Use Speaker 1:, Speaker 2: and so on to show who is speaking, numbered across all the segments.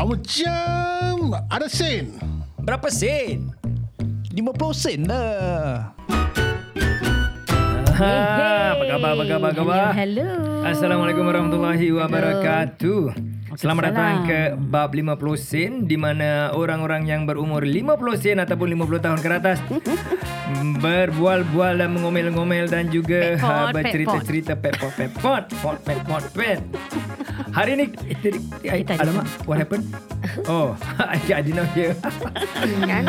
Speaker 1: Macam ada sen.
Speaker 2: Berapa sen?
Speaker 3: 50 sen lah.
Speaker 2: Ha, apa khabar, apa khabar, apa khabar?
Speaker 4: Hello.
Speaker 2: Assalamualaikum warahmatullahi wabarakatuh. Selamat datang
Speaker 4: Waalaikumsalam.
Speaker 2: ke Bab 50 Sen di mana orang-orang yang berumur 50 sen ataupun 50 tahun ke atas berbual-bual dan mengomel-ngomel dan juga
Speaker 4: Pet
Speaker 2: ha, bercerita-cerita pet pot pet pot pot pet pot pet. Hari ni
Speaker 4: Kita ada-
Speaker 2: alamak what happened? Oh, I didn't know here.
Speaker 4: Kan?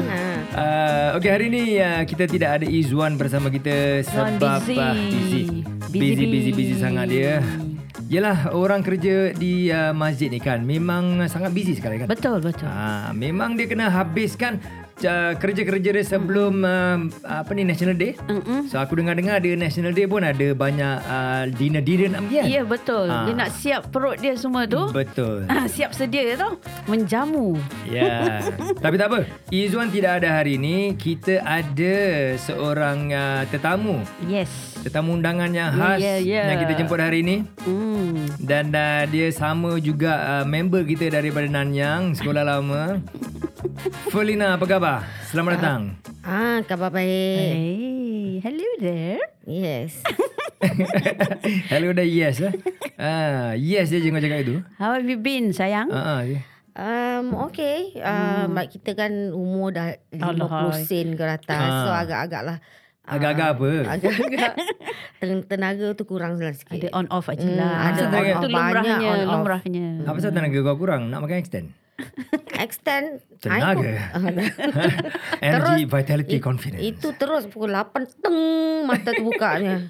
Speaker 2: Uh, okay, hari ni uh, kita tidak ada Izwan bersama kita
Speaker 4: Izwan
Speaker 2: sebab
Speaker 4: busy.
Speaker 2: busy.
Speaker 4: Busy,
Speaker 2: Busy, busy, busy
Speaker 4: busy.
Speaker 2: sangat dia. Yelah, orang kerja di uh, masjid ni kan memang sangat busy sekali kan.
Speaker 4: Betul, betul.
Speaker 2: Ha, memang dia kena habiskan uh, kerja-kerja dia sebelum uh, apa ni National Day.
Speaker 4: Mm-mm.
Speaker 2: So aku dengar-dengar dia National Day pun ada banyak uh, dinner-dinner nak pergi kan?
Speaker 4: Ya, betul.
Speaker 2: Ah.
Speaker 4: Dia nak siap perut dia semua tu.
Speaker 2: Betul.
Speaker 4: Ah, siap sedia tau. Menjamu.
Speaker 2: Ya. Tapi tak apa. Izwan tidak ada hari ini. Kita ada seorang uh, tetamu.
Speaker 4: Yes.
Speaker 2: Tetamu undangan yang
Speaker 4: Ya,
Speaker 2: khas
Speaker 4: ya, ya.
Speaker 2: yang kita jemput hari ini.
Speaker 4: Hmm.
Speaker 2: Dan uh, dia sama juga uh, member kita daripada Nanyang, sekolah lama. Felina, apa khabar? Selamat datang.
Speaker 5: Ah, khabar baik.
Speaker 4: Hey, hello there.
Speaker 5: Yes.
Speaker 2: Hello dah yes lah. Ah, yes je kau cakap itu.
Speaker 4: How have you been, sayang?
Speaker 2: Ah, ah, je.
Speaker 5: Um, okay. Uh, hmm. Kita kan umur dah 50
Speaker 4: Alah.
Speaker 5: sen ke atas.
Speaker 2: Ah.
Speaker 5: So agak-agak lah.
Speaker 2: Agak-agak apa?
Speaker 5: Agak-agak ten- tenaga tu kurang lah sikit.
Speaker 4: Ada on off aja
Speaker 5: Hmm,
Speaker 4: lah.
Speaker 5: ada
Speaker 2: on
Speaker 4: Itu
Speaker 5: off.
Speaker 4: lumrahnya,
Speaker 5: Banyak on off.
Speaker 4: lumrahnya.
Speaker 2: Apa sebab tenaga kau kurang? Nak makan extend?
Speaker 5: Extend.
Speaker 2: Tenaga. Energy, vitality, confidence.
Speaker 5: Itu terus pukul 8 teng mata bukanya.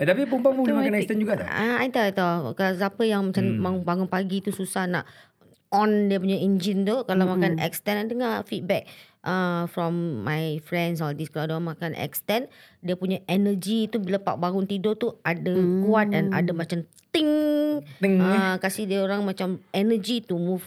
Speaker 2: Eh, tapi perempuan pun makan extend juga tak?
Speaker 5: ah, I tahu siapa yang macam hmm. bangun pagi tu susah nak on dia punya engine tu kalau hmm. makan extend dengar feedback uh, from my friends all this kalau dia makan extend dia punya energy tu bila pak bangun tidur tu ada hmm. kuat dan ada macam ting
Speaker 2: Ting,
Speaker 5: uh, kasih dia orang macam energy to move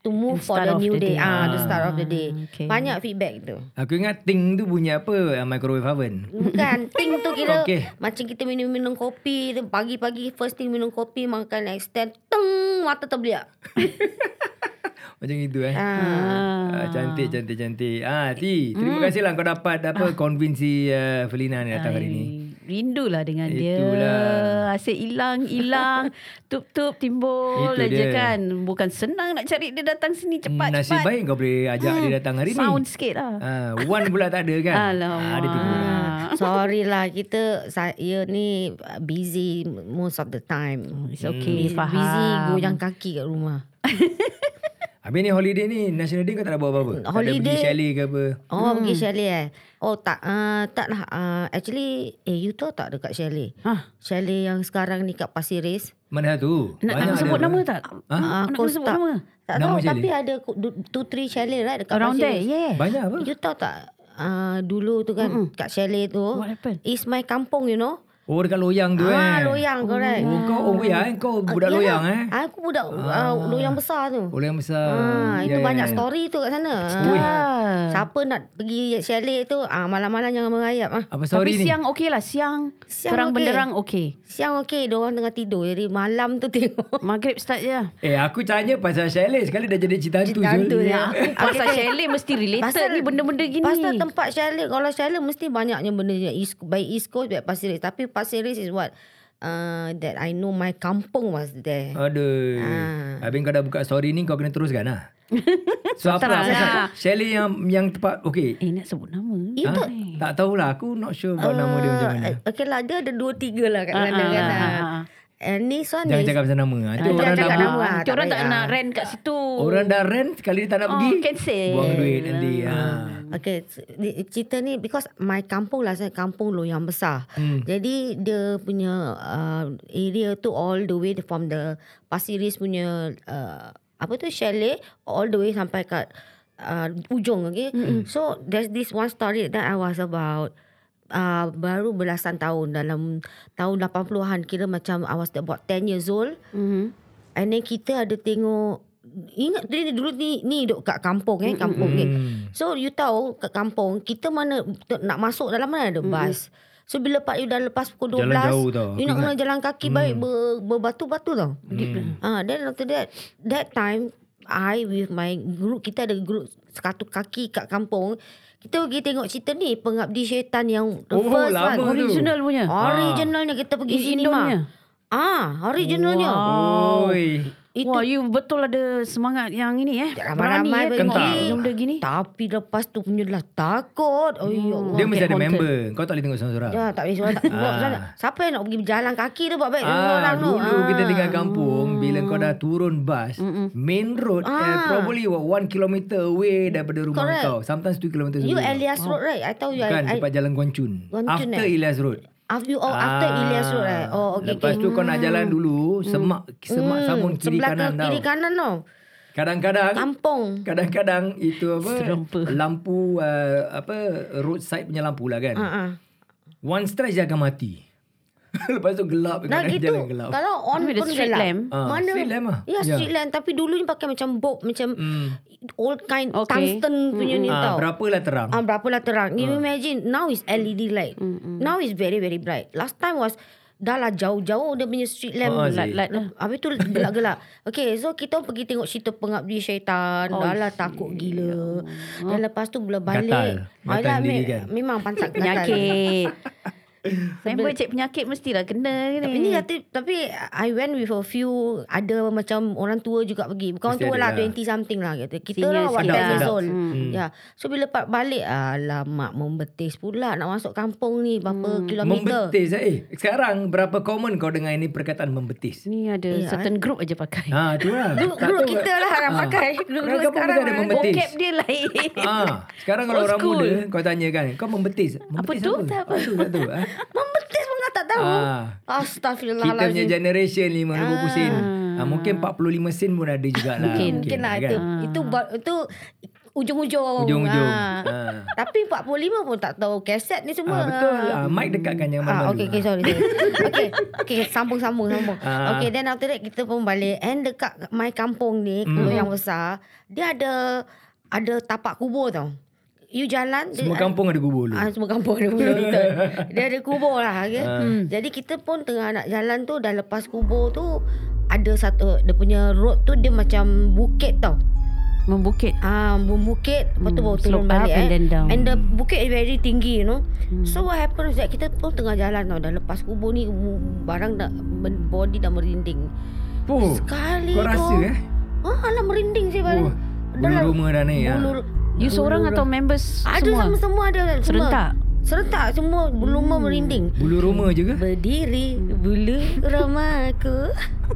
Speaker 5: to move for the new
Speaker 4: the
Speaker 5: day
Speaker 4: day.
Speaker 5: ah the
Speaker 4: Ah,
Speaker 5: start of the day
Speaker 4: okay.
Speaker 5: banyak feedback tu
Speaker 2: Aku ingat ting tu bunyi apa? Uh, microwave oven.
Speaker 5: Bukan Ting tu kira
Speaker 2: Okey.
Speaker 5: Macam kita minum-minum kopi tu Pagi-pagi First thing minum kopi Makan extend Teng Mata terbeliak
Speaker 2: Macam itu eh.
Speaker 5: ah.
Speaker 2: Ah, cantik, cantik, cantik. Ah, Ti, terima kasih lah kau dapat apa convince si uh, Felina ni datang hari ni.
Speaker 4: Rindulah dengan
Speaker 2: Itulah.
Speaker 4: dia. Asyik hilang, hilang. Tup-tup timbul
Speaker 2: Itu
Speaker 4: aja
Speaker 2: dia.
Speaker 4: kan. Bukan senang nak cari dia datang sini cepat-cepat.
Speaker 2: Hmm, Nasib baik kau boleh ajak dia datang hari ni.
Speaker 4: Sound sikit lah.
Speaker 2: Ah, one pula tak ada kan?
Speaker 4: Alamak.
Speaker 2: Ah, dia tunggu lah.
Speaker 5: Sorry lah Kita Saya ni Busy Most of the time
Speaker 4: It's okay,
Speaker 5: Busy-
Speaker 4: faham.
Speaker 5: Busy goyang kaki kat rumah
Speaker 2: Habis ni holiday ni, National Day kau tak ada buat apa-apa? Tak ada
Speaker 5: Holiday-
Speaker 2: pergi chalet ke apa?
Speaker 5: Oh hmm. pergi chalet eh Oh tak uh, Tak lah uh, Actually Eh you tahu tak dekat chalet
Speaker 4: Hah?
Speaker 5: Chalet yang sekarang ni kat Pasir Ris
Speaker 2: Mana tu?
Speaker 4: Nak, nak sebut nama tak?
Speaker 2: Ha?
Speaker 5: Ah,
Speaker 4: Nak
Speaker 5: aku
Speaker 4: sebut
Speaker 5: tak-
Speaker 4: nama?
Speaker 5: Tak
Speaker 2: Nama
Speaker 5: tahu
Speaker 2: chalet?
Speaker 5: Tapi ada Two three chalet right Dekat
Speaker 4: Around
Speaker 5: Pasir
Speaker 4: there,
Speaker 5: Ris
Speaker 4: yeah.
Speaker 2: Banyak apa?
Speaker 5: You tahu tak uh, Dulu tu kan mm Kat chalet tu
Speaker 4: What happened?
Speaker 5: Is my kampung you know
Speaker 2: Oh, dekat loyang tu eh.
Speaker 5: Ah, loyang correct.
Speaker 2: Oh, kau oh, ya, eh? kau budak
Speaker 5: Ah,
Speaker 2: loyang
Speaker 5: yalah.
Speaker 2: eh?
Speaker 5: Aku budak ah. uh, loyang besar tu.
Speaker 2: Oh, loyang besar.
Speaker 5: Ah, itu
Speaker 2: Ya, ya,
Speaker 5: banyak
Speaker 2: ya.
Speaker 5: story tu kat sana.
Speaker 2: Ui.
Speaker 5: Ah. Siapa nak pergi chalet tu, ah malam-malam jangan merayap ah.
Speaker 2: Apa
Speaker 4: Tapi
Speaker 2: story ni?
Speaker 4: siang okey lah. Siang,
Speaker 5: Siang
Speaker 4: terang
Speaker 5: okey.
Speaker 4: benderang okey.
Speaker 5: Siang okey, dia orang tengah tidur. Jadi malam tu tengok.
Speaker 4: Maghrib start je.
Speaker 2: Eh, aku tanya pasal chalet. Sekali dah jadi cerita hantu.
Speaker 5: Cerita hantu ya.
Speaker 4: Pasal chalet mesti related ni benda-benda gini.
Speaker 5: Pasal tempat chalet, kalau chalet mesti banyaknya benda yang East, Coast, by Pasir. Tapi Pasir Ris is what? Uh, that I know my kampung was there.
Speaker 2: Aduh.
Speaker 5: Ah.
Speaker 2: Habis kau dah buka story ni kau kena teruskan lah. so apa
Speaker 4: lah.
Speaker 2: Chalet yang yang tepat okey.
Speaker 4: Eh nak sebut nama.
Speaker 5: Itu-
Speaker 2: Ha? Tak tahulah aku not sure about nama dia macam mana.
Speaker 5: Uh, okay lah, dia ada dua tiga lah kat
Speaker 4: Ah,
Speaker 5: sana
Speaker 4: ah,
Speaker 5: kan.
Speaker 4: ah,
Speaker 5: ah.
Speaker 4: ah.
Speaker 5: And this one
Speaker 2: Jangan
Speaker 5: is
Speaker 2: cakap pasal nama. Nanti
Speaker 5: Ah,
Speaker 2: orang
Speaker 5: jangan
Speaker 2: dah
Speaker 5: cakap nama. ah,
Speaker 4: Nanti
Speaker 5: tak
Speaker 4: orang tak nak
Speaker 5: ah.
Speaker 4: rent kat situ.
Speaker 2: Orang dah rent sekali dia tak nak
Speaker 4: Oh,
Speaker 2: pergi.
Speaker 4: cancel.
Speaker 2: Buang duit nanti. Ha.
Speaker 5: Okay, cerita ni because my kampung lah saya kampung loyang besar.
Speaker 2: Hmm.
Speaker 5: Jadi dia punya uh, area tu all the way from the Pasir Ris punya uh, apa tu chalet all the way sampai kat uh, ujung okay. Mm-hmm. So there's this one story that I was about uh, baru belasan tahun dalam tahun 80-an kira macam I was about 10 years old.
Speaker 4: Mhm.
Speaker 5: And then kita ada tengok Ingat dia dulu ni ni duduk kat kampung eh kampung ni.
Speaker 2: Hmm.
Speaker 5: So you tahu kat kampung kita mana nak masuk dalam mana ada bas. So bila Pak you dah lepas pukul 12
Speaker 2: Jalan jauh tau,
Speaker 5: You nak kena jalan kaki baik ber, berbatu-batu tau.
Speaker 2: Hmm.
Speaker 5: Ah then after that that time I with my group kita ada group sekatu kaki kat kampung. Kita pergi tengok cerita ni pengabdi syaitan yang the
Speaker 2: Oh,
Speaker 5: first
Speaker 2: lama
Speaker 5: one.
Speaker 2: tu.
Speaker 4: Original punya.
Speaker 5: Originalnya kita pergi cinema.
Speaker 4: Indonya.
Speaker 5: Ah, originalnya.
Speaker 4: Wow.
Speaker 2: Oi.
Speaker 5: Itu
Speaker 4: Wah, you betul ada semangat yang ini eh.
Speaker 5: Ramai-ramai
Speaker 4: eh tengok
Speaker 2: pergi.
Speaker 4: benda gini.
Speaker 5: Tapi lepas tu punya lah takut. Oh, ya Allah.
Speaker 2: Dia mesti ada
Speaker 4: haunted.
Speaker 2: member. Kau tak boleh tengok seorang-seorang.
Speaker 5: Ya, tak boleh seorang tak sana. Siapa yang nak pergi berjalan kaki tu buat baik
Speaker 2: Ah,
Speaker 5: seorang tu.
Speaker 2: dulu
Speaker 5: Ah.
Speaker 2: kita tinggal kampung bila kau dah turun bas main road eh,
Speaker 5: Ah.
Speaker 2: probably what, one kilometer away daripada rumah
Speaker 5: Correct.
Speaker 2: kau sometimes two kilometers
Speaker 5: You
Speaker 2: away
Speaker 5: Elias Road right? I tahu you.
Speaker 2: bukan
Speaker 5: I,
Speaker 2: jalan Guancun
Speaker 5: Guancun,
Speaker 2: after
Speaker 5: eh?
Speaker 2: Elias Road
Speaker 5: after, you, oh, after
Speaker 2: Ah,
Speaker 5: Elias Road right? Oh, okay.
Speaker 2: Lepas
Speaker 5: okay.
Speaker 2: tu kau nak jalan dulu Semak Semak
Speaker 5: Hmm,
Speaker 2: samun kiri
Speaker 5: sebelah
Speaker 2: kanan tau
Speaker 5: Kiri kanan tau.
Speaker 2: Kadang-kadang
Speaker 5: Kampung.
Speaker 2: Kadang-kadang itu apa
Speaker 4: Serempa.
Speaker 2: Lampu uh, Apa Roadside punya lampu lah kan
Speaker 5: ah.
Speaker 2: One stretch dia akan mati Lepas tu gelap
Speaker 5: Nah gitu.
Speaker 2: jalan gelap
Speaker 5: Kalau on
Speaker 4: Tapi ada
Speaker 5: pun
Speaker 4: street
Speaker 5: gelap.
Speaker 4: lamp.
Speaker 2: Ah,
Speaker 5: Mana?
Speaker 2: street lamp lah.
Speaker 5: Ya,
Speaker 2: Ya.
Speaker 5: street lamp. Tapi dulu ni pakai macam bulb. Macam
Speaker 2: Hmm.
Speaker 5: old kind
Speaker 4: Okay.
Speaker 5: tungsten punya ni
Speaker 2: Ah,
Speaker 5: tau.
Speaker 2: Berapalah terang
Speaker 5: Ah, berapalah terang. You imagine now is LED light. Now is very very bright. Last time was dah lah jauh-jauh dia punya street lamp.
Speaker 2: Ah,
Speaker 5: light, light lah. Habis tu gelap-gelap. Okay, so kita pergi tengok cerita pengabdi syaitan. Oh, dah lah takut gila. Dan lepas tu bila balik.
Speaker 2: Gatal. Gatal
Speaker 5: me-
Speaker 2: kan?
Speaker 5: Memang pantat gatal.
Speaker 4: Penyakit. Member cek penyakit mestilah kena
Speaker 5: Tapi
Speaker 4: ni.
Speaker 5: ni tapi, I went with a few ada macam orang tua juga pergi. Bukan orang
Speaker 2: Mesti
Speaker 5: tua lah
Speaker 2: lah.
Speaker 5: 20 something lah kita. Kita
Speaker 4: Senior
Speaker 5: lah what
Speaker 4: sikit
Speaker 5: 10
Speaker 2: lah.
Speaker 5: years
Speaker 2: Adult,
Speaker 5: old.
Speaker 2: Hmm.
Speaker 5: Ya. So bila pak balik alamak membetis pula nak masuk kampung ni berapa kilometer.
Speaker 2: Membetis eh. Sekarang berapa common kau dengar ini perkataan membetis?
Speaker 4: Ni ada
Speaker 5: Ya,
Speaker 4: certain group aja pakai.
Speaker 2: Ha, tu lah. Tahu.
Speaker 5: kita lah yang
Speaker 2: Ah.
Speaker 5: pakai.
Speaker 2: Orang kampung
Speaker 5: sekarang
Speaker 2: ada
Speaker 5: lah.
Speaker 2: membetis.
Speaker 4: Vocab dia lain.
Speaker 2: Ah, sekarang kalau orang muda kau tanya kan, kau membetis. membetis
Speaker 4: tu? Tak apa.
Speaker 2: Apa tu? Tak tahu. Ah.
Speaker 5: Membetis pun tak tahu.
Speaker 2: Ah.
Speaker 5: Astagfirullahalazim.
Speaker 2: Kita punya generation 50 sen. Ah, mungkin 45 sen pun ada jugalah.
Speaker 4: Mungkin.
Speaker 5: Mungkin lah
Speaker 2: kan?
Speaker 5: itu. Itu ba- itu ujung-ujung.
Speaker 2: Ujung-ujung.
Speaker 5: Ah.
Speaker 2: Ah.
Speaker 5: Tapi 45 pun tak tahu kaset ni semua.
Speaker 2: Ah, betul. Ah, mic dekatkan yang
Speaker 5: Ah,
Speaker 2: mana
Speaker 5: okay, okay, sorry. sorry. okay, okay, sambung, sambung, sambung.
Speaker 2: Ah.
Speaker 5: Okay, then after that kita pun balik. And dekat my kampung ni,
Speaker 2: Hmm.
Speaker 5: mm. yang besar, dia ada ada tapak kubur tau. You jalan.
Speaker 2: Semua
Speaker 5: dia,
Speaker 2: kampung ada kubur dulu.
Speaker 5: Ah, semua kampung ada kubur. betul. dia ada kubur lah. Okay?
Speaker 2: Ah.
Speaker 5: Hmm. Jadi kita pun tengah nak jalan tu, dah lepas kubur tu, ada satu, dia punya road tu dia macam bukit tau.
Speaker 4: Membukit.
Speaker 5: Ah, bukit Lepas tu
Speaker 4: Hmm,
Speaker 5: baru turun
Speaker 4: slope
Speaker 5: balik
Speaker 4: up and
Speaker 5: eh.
Speaker 4: then down.
Speaker 5: And the bukit is very tinggi you know hmm. So what happened is that Kita pun tengah jalan tau Dah lepas kubur ni Barang dah Body dah merinding
Speaker 2: Oh,
Speaker 5: Sekali
Speaker 2: kau
Speaker 5: tu
Speaker 2: rasa eh?
Speaker 5: Ah, alah merinding sih barang
Speaker 2: Oh, bulu rumah dah naik ah.
Speaker 5: bulu,
Speaker 4: You seorang atau members
Speaker 5: Ada
Speaker 4: semua?
Speaker 5: sama semua ada semua.
Speaker 4: Serentak?
Speaker 5: Serentak semua Bulu rumah merinding
Speaker 2: Bulu rumah je ke?
Speaker 5: Berdiri Bulu rumahku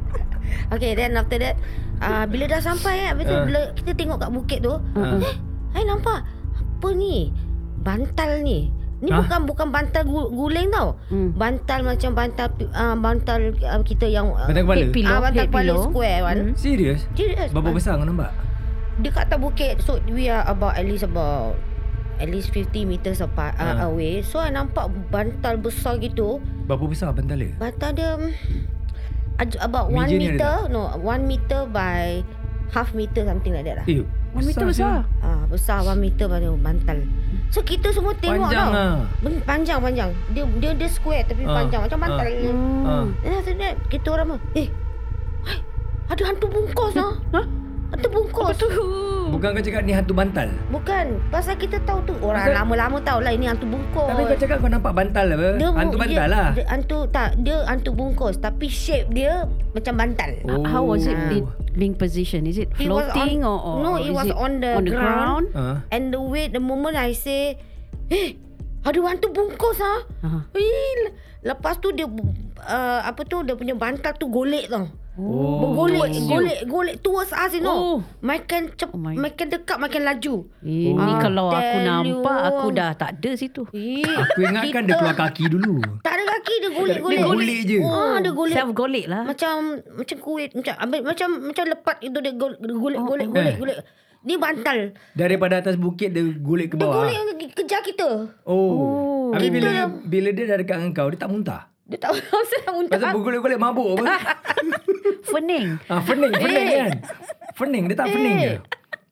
Speaker 5: Okay then after that uh, Bila dah sampai eh,
Speaker 2: Ah.
Speaker 5: bila kita tengok kat bukit tu
Speaker 2: Ah.
Speaker 5: Eh I nampak Apa ni Bantal ni Ni
Speaker 2: Hah?
Speaker 5: bukan bukan bantal gu- guling tau
Speaker 4: Hmm.
Speaker 5: Bantal macam bantal uh, Bantal uh, kita yang uh,
Speaker 2: Bantal kepala?
Speaker 4: Pillow.
Speaker 5: Ah, bantal kepala
Speaker 4: pillow.
Speaker 5: square one
Speaker 4: Hmm.
Speaker 2: Serius?
Speaker 5: Serius
Speaker 2: Berapa besar kau nampak?
Speaker 5: Dia kat atas bukit So we are about At least about At least 50 meters apart, uh,
Speaker 2: Ah.
Speaker 5: away So I nampak bantal besar gitu
Speaker 2: Berapa besar bantal dia?
Speaker 5: Bantal dia mm, ad- About 1
Speaker 2: Meja ni ada
Speaker 5: meter No 1 meter by Half meter something like that lah
Speaker 2: Eh,
Speaker 4: One meter besar.
Speaker 5: Ah Besar 1 meter pada bantal So kita semua tengok
Speaker 2: Panjang
Speaker 5: tau
Speaker 2: ah.
Speaker 5: Ben- Panjang panjang Dia dia dia square tapi
Speaker 2: Ah.
Speaker 5: panjang Macam bantal
Speaker 4: Hmm.
Speaker 2: Ah.
Speaker 5: Then after that Kita orang Eh hai, Ada hantu bungkus lah
Speaker 4: Hah?
Speaker 5: Hantu bungkus
Speaker 2: Bukan kau cakap ni hantu bantal.
Speaker 5: Bukan Pasal kita tahu tu Orang
Speaker 2: Pasal-
Speaker 5: lama-lama tahu lah Ini hantu bungkus
Speaker 2: Tapi kau cakap kau nampak bantal apa?
Speaker 5: dia, bu-
Speaker 2: hantu bantal
Speaker 5: dia,
Speaker 2: lah.
Speaker 5: dia, Hantu tak Dia hantu bungkus Tapi shape dia Macam bantal
Speaker 2: Oh.
Speaker 4: How was it be- being positioned? Is it
Speaker 5: It
Speaker 4: floating
Speaker 5: on-
Speaker 4: or, or
Speaker 5: no, it was on the
Speaker 4: on the ground?
Speaker 5: ground.
Speaker 2: Ah.
Speaker 5: And the way The moment I say Eh Ada hantu bungkus ah. Le- lepas tu dia uh, apa tu dia punya bantal tu golek tau.
Speaker 2: Oh.
Speaker 4: You.
Speaker 5: golek, golek towards us you know.
Speaker 4: Oh.
Speaker 5: Makin cep,
Speaker 4: Oh my-
Speaker 5: makin dekat makin laju.
Speaker 4: Eh, ni
Speaker 5: Ah,
Speaker 4: kalau aku
Speaker 5: tell
Speaker 4: nampak
Speaker 5: you.
Speaker 4: aku dah tak ada situ.
Speaker 5: Eh,
Speaker 2: Aku ingatkan dia
Speaker 5: kita-
Speaker 2: keluar kaki dulu.
Speaker 5: Tak ada kaki dia golek-golek.
Speaker 2: Dia golek je.
Speaker 5: Ah, dia golek.
Speaker 4: Self golek lah.
Speaker 5: Macam macam kuih macam ambil macam macam lepat itu dia golek golek
Speaker 4: Oh,
Speaker 5: golek
Speaker 2: oh.
Speaker 5: golek,
Speaker 2: Eh.
Speaker 5: golek. Ni bantal.
Speaker 2: Daripada atas bukit dia golek ke
Speaker 5: Dia
Speaker 2: bawah.
Speaker 5: golek kejar kita.
Speaker 2: Oh. Habis bila
Speaker 5: Kita-
Speaker 2: bila dia dah dekat dengan kau, dia tak muntah.
Speaker 5: Dia tak rasa nak muntah.
Speaker 2: Pasal bergolek-golek mabuk apa?
Speaker 4: Fening.
Speaker 2: ah, fening, fening
Speaker 5: Eh.
Speaker 2: kan? Fening, dia tak fening ke?
Speaker 5: Eh,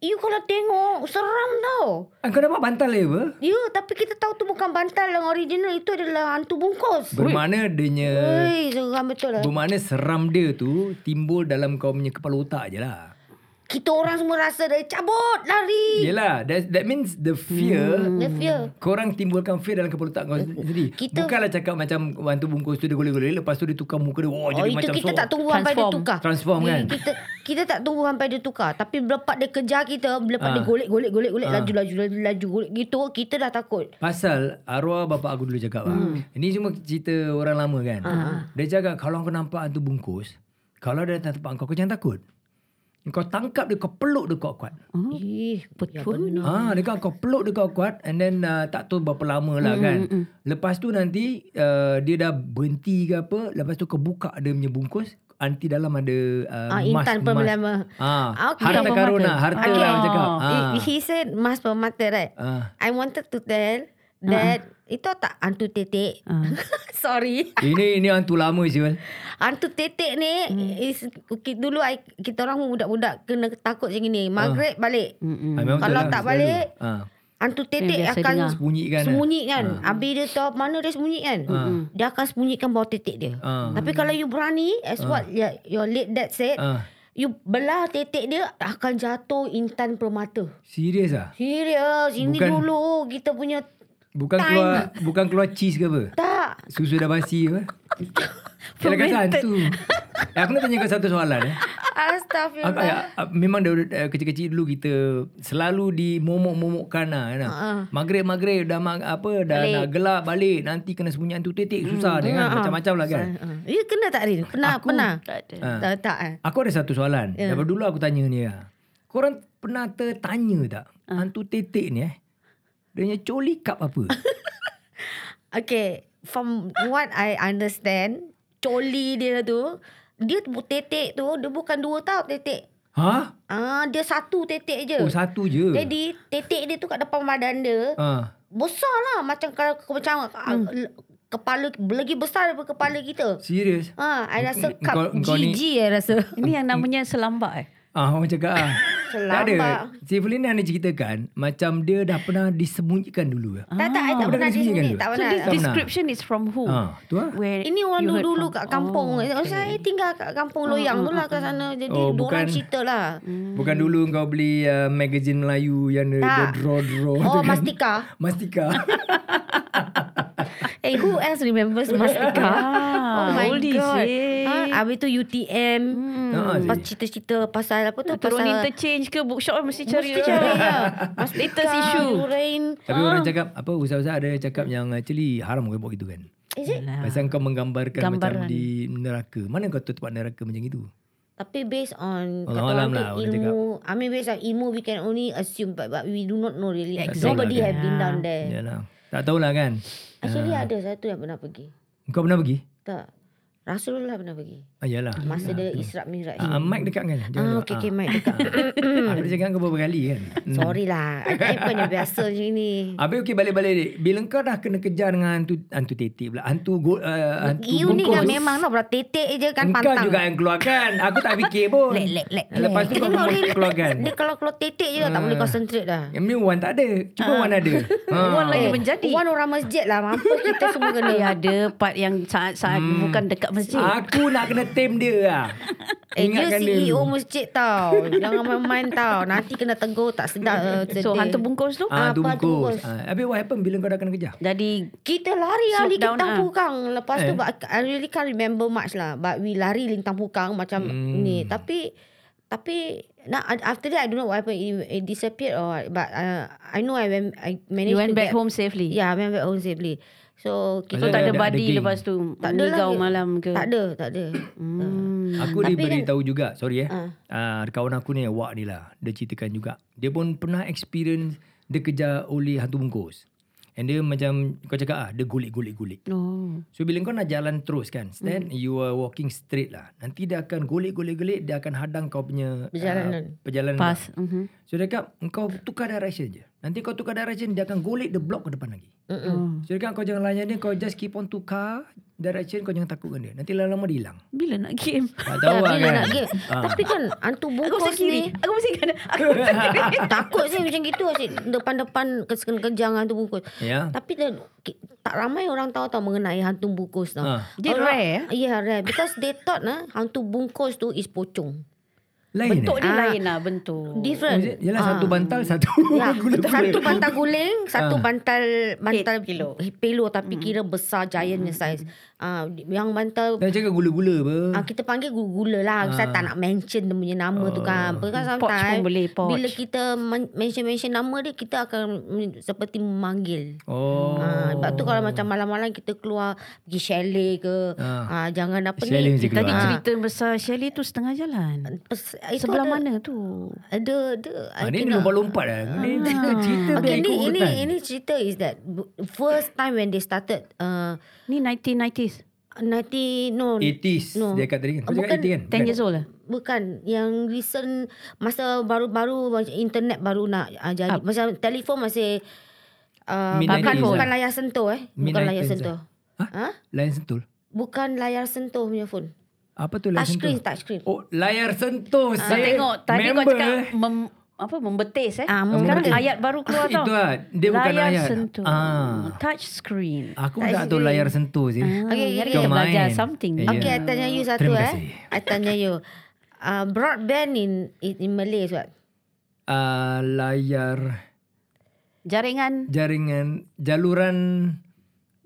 Speaker 5: you kalau tengok seram tau.
Speaker 2: Ah, kau dapat bantal dia apa?
Speaker 5: Ya, tapi kita tahu tu bukan bantal yang original. Itu adalah hantu bungkus.
Speaker 2: Bermakna dia
Speaker 5: seram betul lah.
Speaker 2: Bermakna seram dia tu timbul dalam kau punya kepala otak je lah.
Speaker 5: Kita orang semua rasa dia cabut, lari.
Speaker 2: Yelah, that, that means the fear
Speaker 5: Dia fear.
Speaker 2: Korang timbulkan fear dalam kepala otak kau sendiri.
Speaker 5: Kita-
Speaker 2: Bukanlah cakap macam hantu bungkus tu dia golek-golek lepas tu dia tukar muka dia. Oh,
Speaker 5: Oh,
Speaker 2: jadi
Speaker 5: itu
Speaker 2: macam
Speaker 5: kita
Speaker 2: so-
Speaker 5: tak tunggu sampai dia
Speaker 4: Transform.
Speaker 5: tukar.
Speaker 2: Transform kan?
Speaker 5: Kita kita tak tunggu sampai dia tukar. Tapi lepas dia kejar kita, lepas
Speaker 2: Ah.
Speaker 5: dia golek golek golek golek
Speaker 2: Ah.
Speaker 5: laju laju laju laju golek gitu, kita dah takut.
Speaker 2: Pasal arwah bapa aku dulu cakap hmm. Ini semua cerita orang lama kan.
Speaker 5: Ah.
Speaker 2: Dia cakap kalau kau nampak hantu bungkus, kalau dia datang tempat kau, kau jangan takut. Kau tangkap dia, kau peluk dia kuat-kuat.
Speaker 5: Ya
Speaker 4: Betul.
Speaker 5: benar.
Speaker 2: Ah, dia kata kau peluk dia kuat-kuat and then uh, tak tahu berapa lama lah kan. Lepas tu nanti uh, dia dah berhenti ke apa, lepas tu kau buka dia punya bungkus, anti dalam ada uh,
Speaker 5: Ah, intan
Speaker 2: mas,
Speaker 5: pemelama.
Speaker 2: Ah,
Speaker 5: Okay.
Speaker 2: harta
Speaker 4: Intan
Speaker 2: karuna,
Speaker 4: permata.
Speaker 2: harta
Speaker 5: Okay.
Speaker 2: lah orang cakap.
Speaker 4: Oh.
Speaker 2: Ah.
Speaker 5: He, he said mas permata right?
Speaker 2: Ah.
Speaker 5: I wanted to tell that itu tak hantu tetek.
Speaker 4: Ah.
Speaker 5: Sorry.
Speaker 2: Ini ini hantu lama Syul.
Speaker 5: Hantu tetek ni is okay, dulu I, kita orang budak-budak kena takut macam ni. Maghrib balik.
Speaker 4: Mm-mm.
Speaker 2: Ah, memang betul
Speaker 5: Kalau
Speaker 2: lah,
Speaker 5: tak
Speaker 2: selalu.
Speaker 5: balik,
Speaker 2: Ah.
Speaker 5: Hantu tetek
Speaker 4: biasa
Speaker 5: akan
Speaker 4: dengar.
Speaker 2: Sembunyikan, eh?
Speaker 5: Sembunyi kan. Habis dia tahu mana dia sembunyi kan.
Speaker 2: Ah.
Speaker 5: Dia akan sembunyikan bawah tetek dia.
Speaker 2: Ah.
Speaker 5: Tapi kalau you berani as what your, your late dad said,
Speaker 2: Ah.
Speaker 5: you belah tetek dia akan jatuh intan permata.
Speaker 2: Serius ah?
Speaker 5: Serius, ini
Speaker 2: Bukan-
Speaker 5: dulu kita punya
Speaker 2: Bukan
Speaker 5: Time.
Speaker 2: keluar bukan keluar cheese ke apa?
Speaker 5: tak.
Speaker 2: Susu dah basi apa? Kira kata hantu. Eh, aku nak tanya kau satu soalan eh. Aku,
Speaker 5: Astagfirullah.
Speaker 2: ya, memang dari uh, kecil-kecil dulu kita selalu dimomok-momokkan lah. Kan?
Speaker 5: Ah.
Speaker 2: Maghrib-maghrib dah mag, apa dah
Speaker 5: Balik.
Speaker 2: nak gelap balik nanti kena sembunyi hantu titik susah dia kan macam-macam lah kan.
Speaker 5: Ah. You kena tak Rin? Pernah,
Speaker 2: Aku-
Speaker 5: pernah.
Speaker 4: Tak ada.
Speaker 2: Ah.
Speaker 5: Tak, tak. eh?
Speaker 2: Aku ada satu soalan.
Speaker 5: Ya.
Speaker 2: Daripada dulu aku tanya ni lah. Korang pernah tertanya tak hantu titik ni eh? Dia punya coli cup apa?
Speaker 5: Okay, from what I understand, coli dia tu, dia tetek tu, dia bukan dua tau tetek.
Speaker 2: ha?
Speaker 5: Ah, dia satu tetek je.
Speaker 2: Oh satu je.
Speaker 5: Jadi tetek dia tu kat depan badan dia
Speaker 2: Ah.
Speaker 5: besar lah macam kalau macam hmm. kepala lagi besar daripada kepala kita.
Speaker 2: Serius?
Speaker 5: Ha, I rasa cup
Speaker 2: engkau ni-
Speaker 5: GG I rasa.
Speaker 4: Ini yang namanya selambak eh.
Speaker 2: Ah, orang cakap ah. tak ada. Si Felina ni ceritakan macam dia dah pernah disembunyikan dulu. Ah.
Speaker 5: Tak tak I tak
Speaker 2: Pernah
Speaker 5: pernah
Speaker 2: disembunyikan
Speaker 5: disembunyi,
Speaker 2: dulu?
Speaker 5: tak
Speaker 4: So
Speaker 5: pernah.
Speaker 4: this
Speaker 2: Tak pernah.
Speaker 4: description is from who?
Speaker 2: Ah, tu lah.
Speaker 4: Where
Speaker 5: Ini orang dulu-dulu
Speaker 4: from?
Speaker 5: kat kampung. Oh, saya tinggal kat kampung Loyang tu lah kat sana. Jadi
Speaker 2: Oh,
Speaker 5: oh,
Speaker 2: bukan-
Speaker 5: orang cerita lah.
Speaker 2: Bukan dulu kau beli uh, magazine Melayu yang dia, draw-draw
Speaker 5: Oh,
Speaker 2: kan?
Speaker 5: Mastika.
Speaker 2: Mastika.
Speaker 5: Eh, who else remembers Mastika?
Speaker 4: Ah,
Speaker 5: oh my
Speaker 4: oldies,
Speaker 5: god. Ha, habis tu UTM.
Speaker 2: Ah,
Speaker 5: Pas
Speaker 2: si-
Speaker 5: cerita-cerita pasal apa tu?
Speaker 4: Turun
Speaker 5: pasal
Speaker 4: interchange ke bookshop mesti cari.
Speaker 5: Mesti cari ya.
Speaker 4: Latest issue.
Speaker 5: Rain.
Speaker 2: Tapi orang cakap apa usah-usah ada cakap yang actually haram kau buat gitu kan.
Speaker 5: Is it?
Speaker 2: Pasal kau menggambarkan
Speaker 4: Gambaran.
Speaker 2: macam di neraka. Mana kau tahu tempat neraka macam itu?
Speaker 5: Tapi based on
Speaker 2: Allah
Speaker 5: kata orang tu
Speaker 2: lah,
Speaker 5: ilmu, I mean based on ilmu we can only assume but, but we do not know really.
Speaker 2: Tahu
Speaker 5: Nobody
Speaker 2: lah
Speaker 5: have
Speaker 2: kan.
Speaker 5: been down there.
Speaker 2: Yalah. Tak tahulah kan.
Speaker 5: Actually ada satu yang pernah pergi.
Speaker 2: Kau pernah pergi?
Speaker 5: Tak. Rasulullah pernah pergi.
Speaker 2: Ah, yalah.
Speaker 5: Masa dia Isra Miraj.
Speaker 2: Ah, mic dekat kan?
Speaker 5: Ah, okay, okay, mic dekat.
Speaker 2: Aku dah cakap kau beberapa kali kan. Hmm.
Speaker 5: Sorry lah. I, I bukannya biasa macam ni.
Speaker 2: Habis okey balik-balik ni. Bila kau dah kena kejar dengan hantu hantu tetik pula. Hantu go, uh, hantu
Speaker 5: You ni
Speaker 2: bungkus.
Speaker 5: kan memang lah. Berat tetek je kan
Speaker 2: Engkau
Speaker 5: pantang.
Speaker 2: juga yang keluarkan. Aku tak fikir pun.
Speaker 5: Lek, lek, lek.
Speaker 2: Lepas tu kau pun
Speaker 5: ni.
Speaker 2: keluarkan.
Speaker 5: Dia kalau keluar tetek je tak boleh concentrate dah.
Speaker 2: Yang ni Wan tak ada. Cuma Wan ada.
Speaker 4: Wan lagi
Speaker 5: Eh,
Speaker 4: menjadi.
Speaker 5: Wan orang masjid lah. Mampus kita semua kena.
Speaker 4: Ada part yang saat-saat
Speaker 2: Hmm.
Speaker 4: bukan dekat masjid.
Speaker 2: Aku nak kena tame dia lah.
Speaker 5: Eh,
Speaker 2: Ingatkan dia
Speaker 5: CEO
Speaker 2: dulu.
Speaker 5: masjid tau. Jangan main-main tau. Nanti kena tegur tak sedap. Uh,
Speaker 4: So hantu bungkus tu
Speaker 2: Ah, hantu
Speaker 5: Apa
Speaker 2: bungkus.
Speaker 5: bungkus?
Speaker 2: Ah, habis what happen bila kau dah kena kejar?
Speaker 4: jadi
Speaker 5: Kita lari
Speaker 4: down,
Speaker 5: Lintang
Speaker 4: ah.
Speaker 5: Pukang. Lepas tu
Speaker 2: Eh.
Speaker 5: but I really can't remember much lah. But we lari Lintang Pukang macam
Speaker 2: Hmm.
Speaker 5: ni. Tapi tapi nah, after that I don't know what happened. It, it disappeared or what. But uh, I know I went I managed
Speaker 4: you went
Speaker 5: to
Speaker 4: back
Speaker 5: get,
Speaker 4: home safely.
Speaker 5: Yeah, I went back home safely. So kita
Speaker 2: Ada-
Speaker 4: tak ada body lepas tu.
Speaker 5: tak ada lah.
Speaker 4: malam ke?
Speaker 5: Tak ada, tak ada.
Speaker 4: Hmm.
Speaker 2: Aku
Speaker 5: Tapi
Speaker 2: diberi
Speaker 5: kan-
Speaker 2: tahu juga, sorry eh.
Speaker 5: Ah.
Speaker 2: Ah, kawan aku ni Wak ni lah. Dia ceritakan juga. Dia pun pernah experience dia kejar oleh hantu bungkus. And dia macam kau cakap ah, dia golek-golek-golek.
Speaker 4: Oh.
Speaker 2: So bila kau nak jalan terus kan, stand you are walking straight lah. Nanti dia akan golek-golek-golek, dia akan hadang kau punya
Speaker 5: Perjalanan.
Speaker 2: Uh, perjalanan.
Speaker 4: Pas. Mhm.
Speaker 2: So dia cakap kau tukar direction je. Nanti kau tukar direction dia akan golek the block ke depan lagi.
Speaker 5: Mm-mm.
Speaker 2: So dia cakap kau jangan layan dia, kau just keep on tukar direction kau jangan takutkan dia. Nanti lama-lama dia hilang.
Speaker 4: Bila nak game?
Speaker 2: Tak tahu
Speaker 5: Ya,
Speaker 2: lah
Speaker 5: bila
Speaker 2: kan.
Speaker 5: nak game.
Speaker 2: Ah.
Speaker 5: Tapi kan hantu bungkus ni
Speaker 4: Aku mesti kanan. Aku
Speaker 5: takut sih macam gitu asyik depan-depan kena kejar hantu bungkus.
Speaker 2: Ya.
Speaker 5: Tapi dia, ki- tak ramai orang tahu tau mengenai hantu bungkus tau.
Speaker 2: Ah.
Speaker 4: Dia
Speaker 5: Orang-
Speaker 4: rare, eh?
Speaker 5: Ya, yeah, rare. Because they thought nah, hantu bungkus tu is pocong.
Speaker 2: Lain
Speaker 4: Bentuk
Speaker 2: eh?
Speaker 4: dia
Speaker 5: Ah.
Speaker 4: lain lah bentuk.
Speaker 2: Oh,
Speaker 5: Different.
Speaker 2: it? Yalah
Speaker 5: Ah.
Speaker 2: satu bantal satu
Speaker 5: Ya,
Speaker 2: gula-gula.
Speaker 5: satu bantal guling, satu
Speaker 2: Ah.
Speaker 5: bantal bantal
Speaker 4: Pelo.
Speaker 5: pelo tapi kira besar giant punya size. Ah yang bantal
Speaker 2: Dan cakap gula-gula apa?
Speaker 5: Ah, kita panggil gula-gula lah. Saya tak nak mention dia punya nama tu kan. Because
Speaker 4: Pouch pun
Speaker 5: sometimes
Speaker 4: boleh, pouch.
Speaker 5: bila kita men- mention-mention nama dia, kita akan seperti memanggil.
Speaker 2: Oh.
Speaker 5: Ah, sebab tu kalau macam malam-malam kita keluar pergi chalet ke,
Speaker 2: Ah.
Speaker 5: ah. jangan apa
Speaker 2: Chalet
Speaker 5: ni.
Speaker 4: Tadi cerita besar Shelly tu setengah jalan.
Speaker 5: Itu
Speaker 4: Sebelah
Speaker 5: ada,
Speaker 4: mana tu?
Speaker 5: Ada, ada.
Speaker 2: Ah,
Speaker 5: I
Speaker 2: ni
Speaker 5: cannot-
Speaker 2: lompat-lompat lah. Ni cerita, cerita
Speaker 5: Okay, ni, ini ini cerita is that b- first time when they started uh,
Speaker 4: Ni 1990s.
Speaker 5: 90 no
Speaker 2: 80s
Speaker 5: No.
Speaker 2: dia kat tadi kan. Kau
Speaker 5: Bukan-
Speaker 2: cakap 80 kan?
Speaker 4: 10 years old lah.
Speaker 5: Bukan yang recent masa baru-baru internet baru nak uh, jadi
Speaker 4: Up.
Speaker 5: macam telefon masih uh, bukan
Speaker 2: 90s
Speaker 5: bukan
Speaker 2: lah.
Speaker 5: layar sentuh eh
Speaker 2: Mid
Speaker 5: bukan layar
Speaker 2: 90s
Speaker 5: sentuh.
Speaker 2: Ha?
Speaker 5: Ha?
Speaker 2: Lain sentul.
Speaker 5: Bukan layar sentuh punya phone.
Speaker 2: Apa tu layar
Speaker 5: Touch screen,
Speaker 2: sentul?
Speaker 5: touch screen.
Speaker 2: Oh, layar sentuh.
Speaker 4: Kau tengok tadi kau
Speaker 2: member,
Speaker 4: cakap
Speaker 2: eh.
Speaker 4: mem, apa membetis eh.
Speaker 5: Ah,
Speaker 4: Sekarang
Speaker 5: membetis.
Speaker 4: ayat baru keluar tau.
Speaker 2: Itu lah. Dia bukan
Speaker 4: layar
Speaker 2: ayat.
Speaker 4: sentuh.
Speaker 2: Ah.
Speaker 4: Touch screen.
Speaker 2: Aku
Speaker 5: Touch
Speaker 2: tak tahu
Speaker 5: screen.
Speaker 2: layar sentuh sih.
Speaker 4: Ah,
Speaker 5: Okay, okay.
Speaker 4: kita belajar
Speaker 2: Main.
Speaker 4: something.
Speaker 2: Eh,
Speaker 5: Okay. I tanya you satu
Speaker 2: Terima
Speaker 5: eh.
Speaker 2: kasih.
Speaker 5: I tanya you. Uh, broadband in, in in Malay is what?
Speaker 2: Ah, layar
Speaker 4: Jaringan
Speaker 2: jaringan jaluran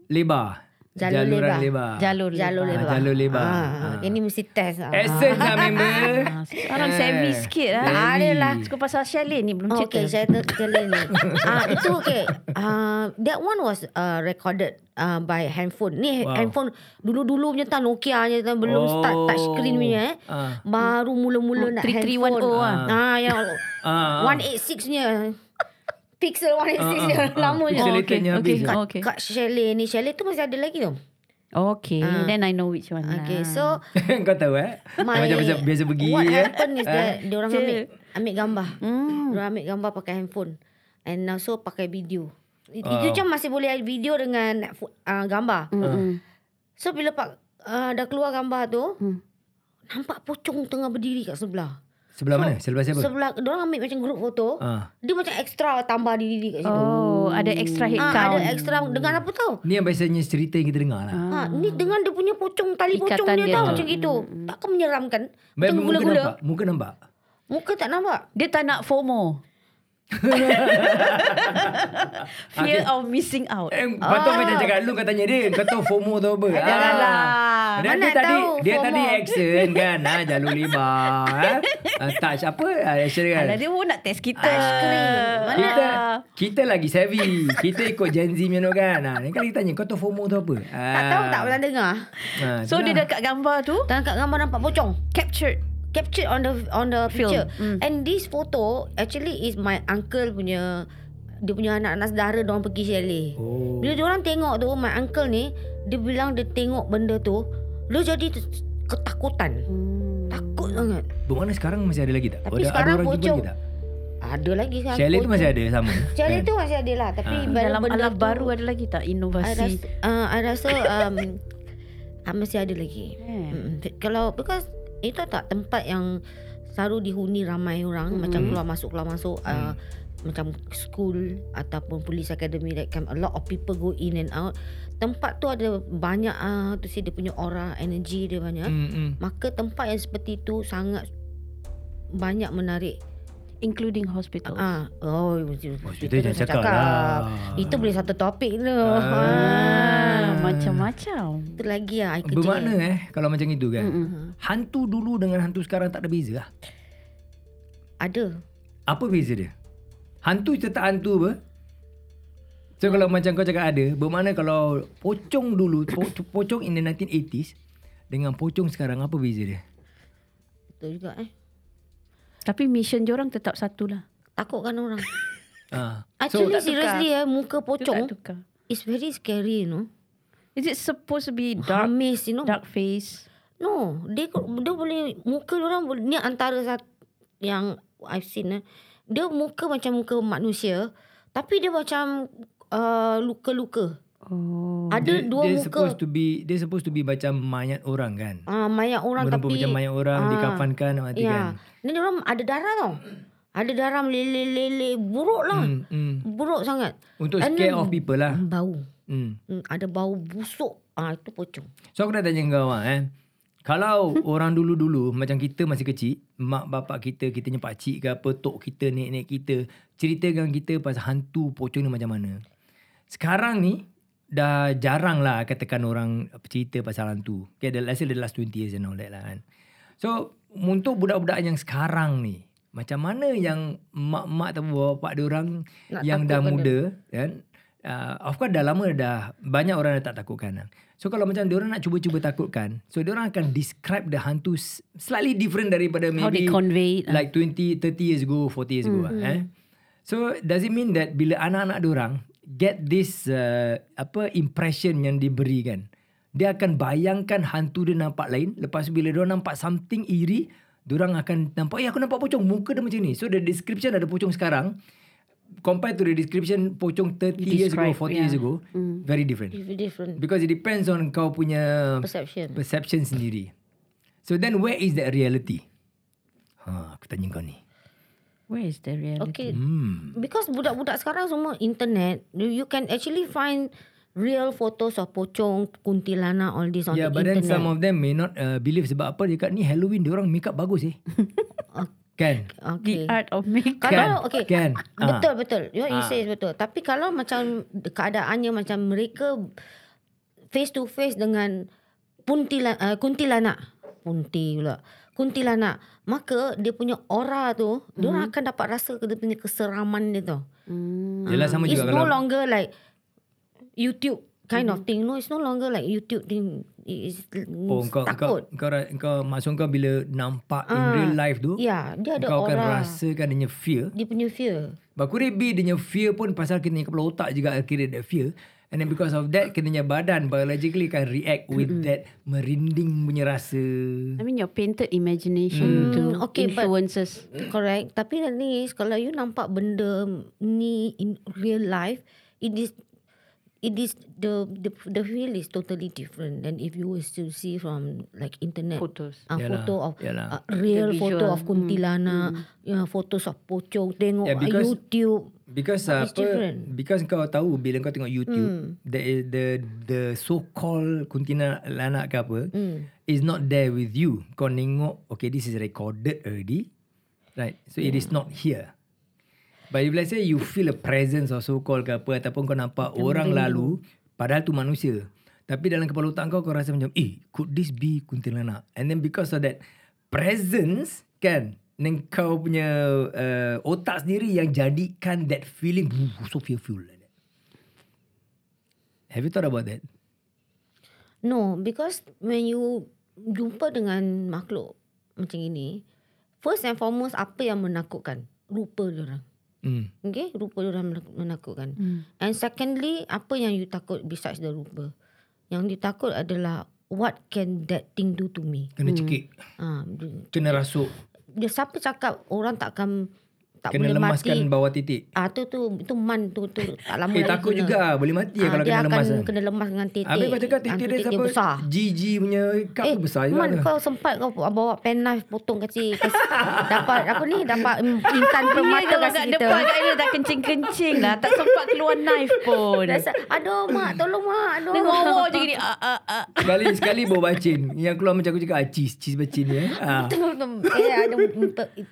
Speaker 2: lebar.
Speaker 5: Jalur
Speaker 2: Jaluran
Speaker 5: lebar.
Speaker 2: lebar.
Speaker 4: jalur
Speaker 5: Jalur
Speaker 2: Ah,
Speaker 5: lebar.
Speaker 2: jalur lebar.
Speaker 5: Ah,
Speaker 2: Ah.
Speaker 5: Ini mesti test. Ah.
Speaker 2: Essence lah member.
Speaker 4: Ah, Sekarang
Speaker 2: Eh,
Speaker 4: savvy sikit lah.
Speaker 2: savvy.
Speaker 5: Ada lah.
Speaker 4: Suka pasal Shelly ni belum
Speaker 5: Oh,
Speaker 4: cerita.
Speaker 5: okay, saya terkela ni. Ah, itu okay. Ah, that one was uh, recorded uh, by handphone. Ni
Speaker 2: Wow.
Speaker 5: handphone dulu-dulu punya tak Nokia je tak belum start touch screen punya eh.
Speaker 2: Ah.
Speaker 5: Baru mula-mula
Speaker 4: Oh,
Speaker 5: nak
Speaker 4: 3310
Speaker 5: handphone.
Speaker 4: ah.
Speaker 5: Ah, yang
Speaker 2: Ah.
Speaker 5: 186 punya. Pixel 186 punya. Lama je.
Speaker 2: Pixel
Speaker 4: Oh,
Speaker 2: okay.
Speaker 4: okay, okay.
Speaker 5: Kat,
Speaker 4: Oh, okay.
Speaker 5: kat chalet ni. Chalet tu masih ada lagi tu.
Speaker 4: Okay,
Speaker 5: Ah.
Speaker 4: then I know which one lah.
Speaker 5: Okay, so
Speaker 2: Kau tahu eh?
Speaker 5: my,
Speaker 2: Macam biasa, biasa pergi
Speaker 5: What
Speaker 2: eh.
Speaker 5: happened is that dia orang
Speaker 4: Cik.
Speaker 5: ambil ambil gambar.
Speaker 4: Hmm.
Speaker 5: Dia ambil gambar pakai handphone. And also pakai video. It-
Speaker 2: Wow.
Speaker 5: Itu macam masih boleh video dengan uh, gambar.
Speaker 4: Mm-mm.
Speaker 5: So bila pak uh, dah keluar gambar tu,
Speaker 4: Hmm.
Speaker 5: nampak pocong tengah berdiri kat sebelah.
Speaker 2: Sebelah mana? Sebelah siapa?
Speaker 5: Sebelah dia orang ambil macam grup foto.
Speaker 2: Ah.
Speaker 5: Dia macam extra tambah diri kat situ.
Speaker 4: Oh, ada extra head
Speaker 5: Ah,
Speaker 4: count.
Speaker 5: ada extra dengan apa tau?
Speaker 2: Ni yang biasanya cerita yang kita dengar lah.
Speaker 5: Ha, ni dengan dia punya pocong tali pocong
Speaker 4: Ikatan
Speaker 5: dia,
Speaker 4: dia
Speaker 5: tahu
Speaker 4: tu.
Speaker 5: macam gitu. Takkan menyeramkan.
Speaker 2: Baik,
Speaker 5: Macam
Speaker 2: muka
Speaker 5: gula-gula.
Speaker 2: nampak. Muka nampak.
Speaker 5: Muka tak nampak.
Speaker 4: Dia tak nak FOMO. Fear of missing out.
Speaker 2: Eh, patut macam cakap lu kau tanya dia. Kau tahu FOMO tu apa?
Speaker 4: Janganlah.
Speaker 2: Dia,
Speaker 5: Mana
Speaker 2: dia tadi
Speaker 5: tahu
Speaker 2: dia
Speaker 5: FOMO.
Speaker 2: tadi action kan. Ha, jalur lebar. eh. Ah, touch apa? Ah, action kan.
Speaker 4: Alah, dia pun nak test kita.
Speaker 5: Cream. Mana?
Speaker 2: Kita kita lagi savvy. Kita ikut Gen Z tu kan. Ha, ni kali tanya kau tahu FOMO tu apa?
Speaker 5: Tak tahu tak pernah dengar.
Speaker 2: Ha,
Speaker 4: So, dia dekat gambar tu,
Speaker 5: Dan kat gambar nampak pocong.
Speaker 4: captured.
Speaker 5: Captured on the on the
Speaker 4: Film.
Speaker 5: picture.
Speaker 4: Mm.
Speaker 5: And this photo actually is my uncle punya dia punya anak-anak saudara diorang pergi chalet.
Speaker 2: Oh.
Speaker 5: Bila diorang tengok tu my uncle ni dia bilang dia tengok benda tu dia jadi ketakutan.
Speaker 4: Hmm.
Speaker 5: Takut sangat.
Speaker 2: Bermakna sekarang masih ada lagi tak?
Speaker 5: Tapi
Speaker 2: ada,
Speaker 5: sekarang
Speaker 2: ada orang jumpa
Speaker 5: pocong.
Speaker 2: lagi tak?
Speaker 5: Ada lagi sekarang.
Speaker 2: Chalet tu masih ada sama.
Speaker 5: Chalet
Speaker 2: kan?
Speaker 5: tu masih ada lah tapi
Speaker 2: Ah.
Speaker 5: baru
Speaker 4: Dalam
Speaker 5: benda
Speaker 4: alam
Speaker 5: tu,
Speaker 4: baru ada lagi tak
Speaker 5: I
Speaker 4: inovasi?
Speaker 5: rasa, uh, I rasa um, uh, masih ada lagi.
Speaker 4: Eh.
Speaker 5: Mm, Kalau because itu tak tempat yang selalu dihuni ramai orang
Speaker 4: Mm-mm.
Speaker 5: macam keluar masuk keluar masuk uh, macam school ataupun police academy that can a lot of people go in and out. Tempat tu ada banyak uh, tu si dia punya aura energy dia banyak.
Speaker 2: Hmm, hmm.
Speaker 5: Maka tempat yang seperti tu sangat banyak menarik.
Speaker 4: Including hospital.
Speaker 5: Ah, oh, itu,
Speaker 2: Oh, kita jangan cakap lah.
Speaker 5: Itu boleh satu topik tu.
Speaker 2: Ah.
Speaker 4: Ah, macam-macam.
Speaker 5: Itu lagi lah. I kerja.
Speaker 2: Bermakna eh kalau macam itu kan.
Speaker 4: Mm-mm.
Speaker 2: Hantu dulu dengan hantu sekarang tak ada beza lah.
Speaker 5: Ada.
Speaker 2: Apa beza dia? Hantu tetap hantu apa? So kalau macam kau cakap ada, bermakna kalau pocong dulu, po- pocong in the 1980s dengan pocong sekarang apa beza dia?
Speaker 5: Betul juga eh.
Speaker 4: Tapi mission diorang tetap satu lah.
Speaker 5: Takutkan orang.
Speaker 2: Ah.
Speaker 5: Actually
Speaker 4: tukar.
Speaker 5: seriously eh muka pocong is very scary you know.
Speaker 4: Is it supposed to be dark,
Speaker 5: Hamis you know.
Speaker 4: dark face?
Speaker 5: No, dia dia boleh muka orang ni antara satu yang I've seen eh. Dia muka macam muka manusia tapi dia macam uh, luka-luka.
Speaker 4: Oh.
Speaker 5: Ada
Speaker 2: dia,
Speaker 5: dua
Speaker 2: dia
Speaker 5: muka.
Speaker 2: supposed to be dia supposed to be macam mayat orang kan.
Speaker 5: Uh, mayat orang
Speaker 2: Merupa
Speaker 5: tapi
Speaker 2: macam mayat orang
Speaker 5: Ah,
Speaker 2: dikafankan mati
Speaker 5: ya.
Speaker 2: kan.
Speaker 5: Ni dia orang ada darah tau. Ada darah meleleh-leleh buruk lah.
Speaker 2: Hmm, hmm.
Speaker 5: Buruk sangat.
Speaker 2: Untuk
Speaker 5: And
Speaker 2: scare off people lah.
Speaker 5: Bau.
Speaker 2: Hmm.
Speaker 5: Hmm, ada bau busuk. Ah itu pocong.
Speaker 2: So aku nak tanya kau ah eh. Kalau orang dulu-dulu macam kita masih kecil, mak bapak kita, kita punya pakcik ke apa, tok kita, nek-nek kita, ceritakan kita pasal hantu pocong ni macam mana. Sekarang ni, dah jarang lah katakan orang cerita pasal hantu. Okay, the, let's say the last 20 years and all that lah kan. So, untuk budak-budak yang sekarang ni, macam mana yang mak-mak atau bapak dia orang yang dah muda kan uh, of course dah lama dah banyak orang dah tak takutkan lah. so kalau macam dia orang nak cuba-cuba takutkan so dia orang akan describe the hantu slightly different daripada
Speaker 4: How they
Speaker 2: maybe
Speaker 4: convey it. lah.
Speaker 2: like 20 30 years ago 40 years ago mm-hmm. eh so does it mean that bila anak-anak dia orang get this uh, apa impression yang diberikan dia akan bayangkan hantu dia nampak lain lepas bila dia nampak something eerie Diorang akan nampak, eh aku nampak pocong, muka dia macam ni. So the description ada pocong sekarang, compared to the description pocong 30 years ago,
Speaker 4: Describe,
Speaker 2: 40
Speaker 4: yeah.
Speaker 2: years ago, very different.
Speaker 5: Different
Speaker 2: Because it depends on kau punya
Speaker 5: perception.
Speaker 2: perception sendiri. So then where is that reality? Ha, aku tanya kau ni.
Speaker 4: Where is the reality?
Speaker 5: Okay,
Speaker 2: Hmm.
Speaker 5: because budak-budak sekarang semua internet, you can actually find real photos of pocong, kuntilanak, all this on
Speaker 2: Yeah,
Speaker 5: the
Speaker 2: but then
Speaker 5: internet.
Speaker 2: some of them may not uh, believe sebab apa dekat ni Halloween dia orang make up bagus eh. kan?
Speaker 5: okay.
Speaker 4: The art of makeup.
Speaker 2: Kan?
Speaker 5: Kalau okay.
Speaker 2: Kan?
Speaker 5: Betul betul. What you
Speaker 2: Ah.
Speaker 5: say betul. Tapi kalau macam keadaannya macam mereka face to face dengan puntila, uh, kuntilanak. Punti pula. Kuntilanak. Maka dia punya aura tu, mm-hmm. dia orang akan dapat rasa dia punya keseraman dia tu.
Speaker 4: Hmm.
Speaker 2: Yelah sama
Speaker 5: It's
Speaker 2: juga
Speaker 5: no
Speaker 2: kalau
Speaker 5: longer like YouTube kind of thing. No, it's no longer like YouTube thing. It's
Speaker 2: Oh, kau, kau,
Speaker 5: takut.
Speaker 2: kau, kau, kau, maksud kau bila nampak in
Speaker 5: Ah,
Speaker 2: real life tu,
Speaker 5: Ya, dia ada
Speaker 2: kau akan
Speaker 5: aura.
Speaker 2: rasakan dia punya fear.
Speaker 5: Dia punya fear.
Speaker 2: But could it be dia punya fear pun pasal kena kepala otak juga kira that fear. And then because of that, kena badan biologically can react with that merinding punya rasa.
Speaker 4: I mean your painted imagination to
Speaker 5: Hmm, okay, but-
Speaker 4: influences.
Speaker 5: Correct. Tapi ni kalau you nampak benda ni in real life, it is it is the the the feel is totally different than if you was to see from like internet.
Speaker 4: Photos.
Speaker 5: Uh,
Speaker 2: Yalah,
Speaker 5: photo of
Speaker 2: yalah.
Speaker 5: uh, real
Speaker 4: The
Speaker 5: photo of kuntilanak, yeah, photos of pocong, tengok
Speaker 2: Yeah,
Speaker 5: yeah,
Speaker 2: because-
Speaker 5: YouTube.
Speaker 2: Because apa
Speaker 5: different.
Speaker 2: because kau tahu bila kau tengok YouTube the the the so called kuntilanak ke apa
Speaker 5: Mm.
Speaker 2: is not there with you. Kau tengok okay this is recorded already. Right. So it is not here. But if let's say you feel a presence of so called ke apa ataupun kau nampak orang lalu padahal tu manusia. Tapi dalam kepala otak kau kau rasa macam eh could this be kuntilanak? And then because of that presence kan then kau punya uh, otak sendiri yang jadikan that feeling "Ooh, so fearful like that. Have you thought about that?
Speaker 5: No, because when you jumpa dengan makhluk macam ini, first and foremost apa yang menakutkan? Rupa dia orang.
Speaker 2: Hmm.
Speaker 5: Okay, rupa dia orang menak- menakutkan.
Speaker 4: Hmm.
Speaker 5: And secondly, apa yang you takut besides the rupa? Yang ditakut adalah what can that thing do to me?
Speaker 2: Kena cekik.
Speaker 5: Ah, dia,
Speaker 2: Kena rasuk.
Speaker 5: dia siapa cakap orang takkan tak
Speaker 2: kena
Speaker 5: boleh
Speaker 2: lemaskan
Speaker 5: mati?
Speaker 2: bawah titik.
Speaker 5: Ah tu tu itu man tu tu tak lama
Speaker 2: Eh
Speaker 5: lagi
Speaker 2: takut
Speaker 5: kena.
Speaker 2: juga boleh mati
Speaker 5: Ah,
Speaker 2: kalau
Speaker 5: dia
Speaker 2: kena
Speaker 5: akan
Speaker 2: lemas.
Speaker 5: kena lemas dengan titik.
Speaker 2: Habis kau cakap
Speaker 5: Ah,
Speaker 2: titik
Speaker 5: tu
Speaker 2: dia siapa?
Speaker 5: besar.
Speaker 2: GG punya cup
Speaker 5: Eh,
Speaker 2: tu besar juga.
Speaker 5: Man,
Speaker 2: ke?
Speaker 5: kau sempat kau bawa pen knife potong kecil. Dapat apa ni? Dapat intan permata kasi
Speaker 4: kat
Speaker 5: kita.
Speaker 4: depan kat dia dah kencing-kencing lah. Tak sempat keluar knife pun.
Speaker 5: Rasa, aduh mak, tolong mak. Aduh.
Speaker 4: Dia ngomong je gini. Ah, ah, ah.
Speaker 2: Sekali sekali bawa bacin. Yang keluar macam aku cakap ah, cheese, cheese bacin ni eh. Ah.
Speaker 5: eh, ada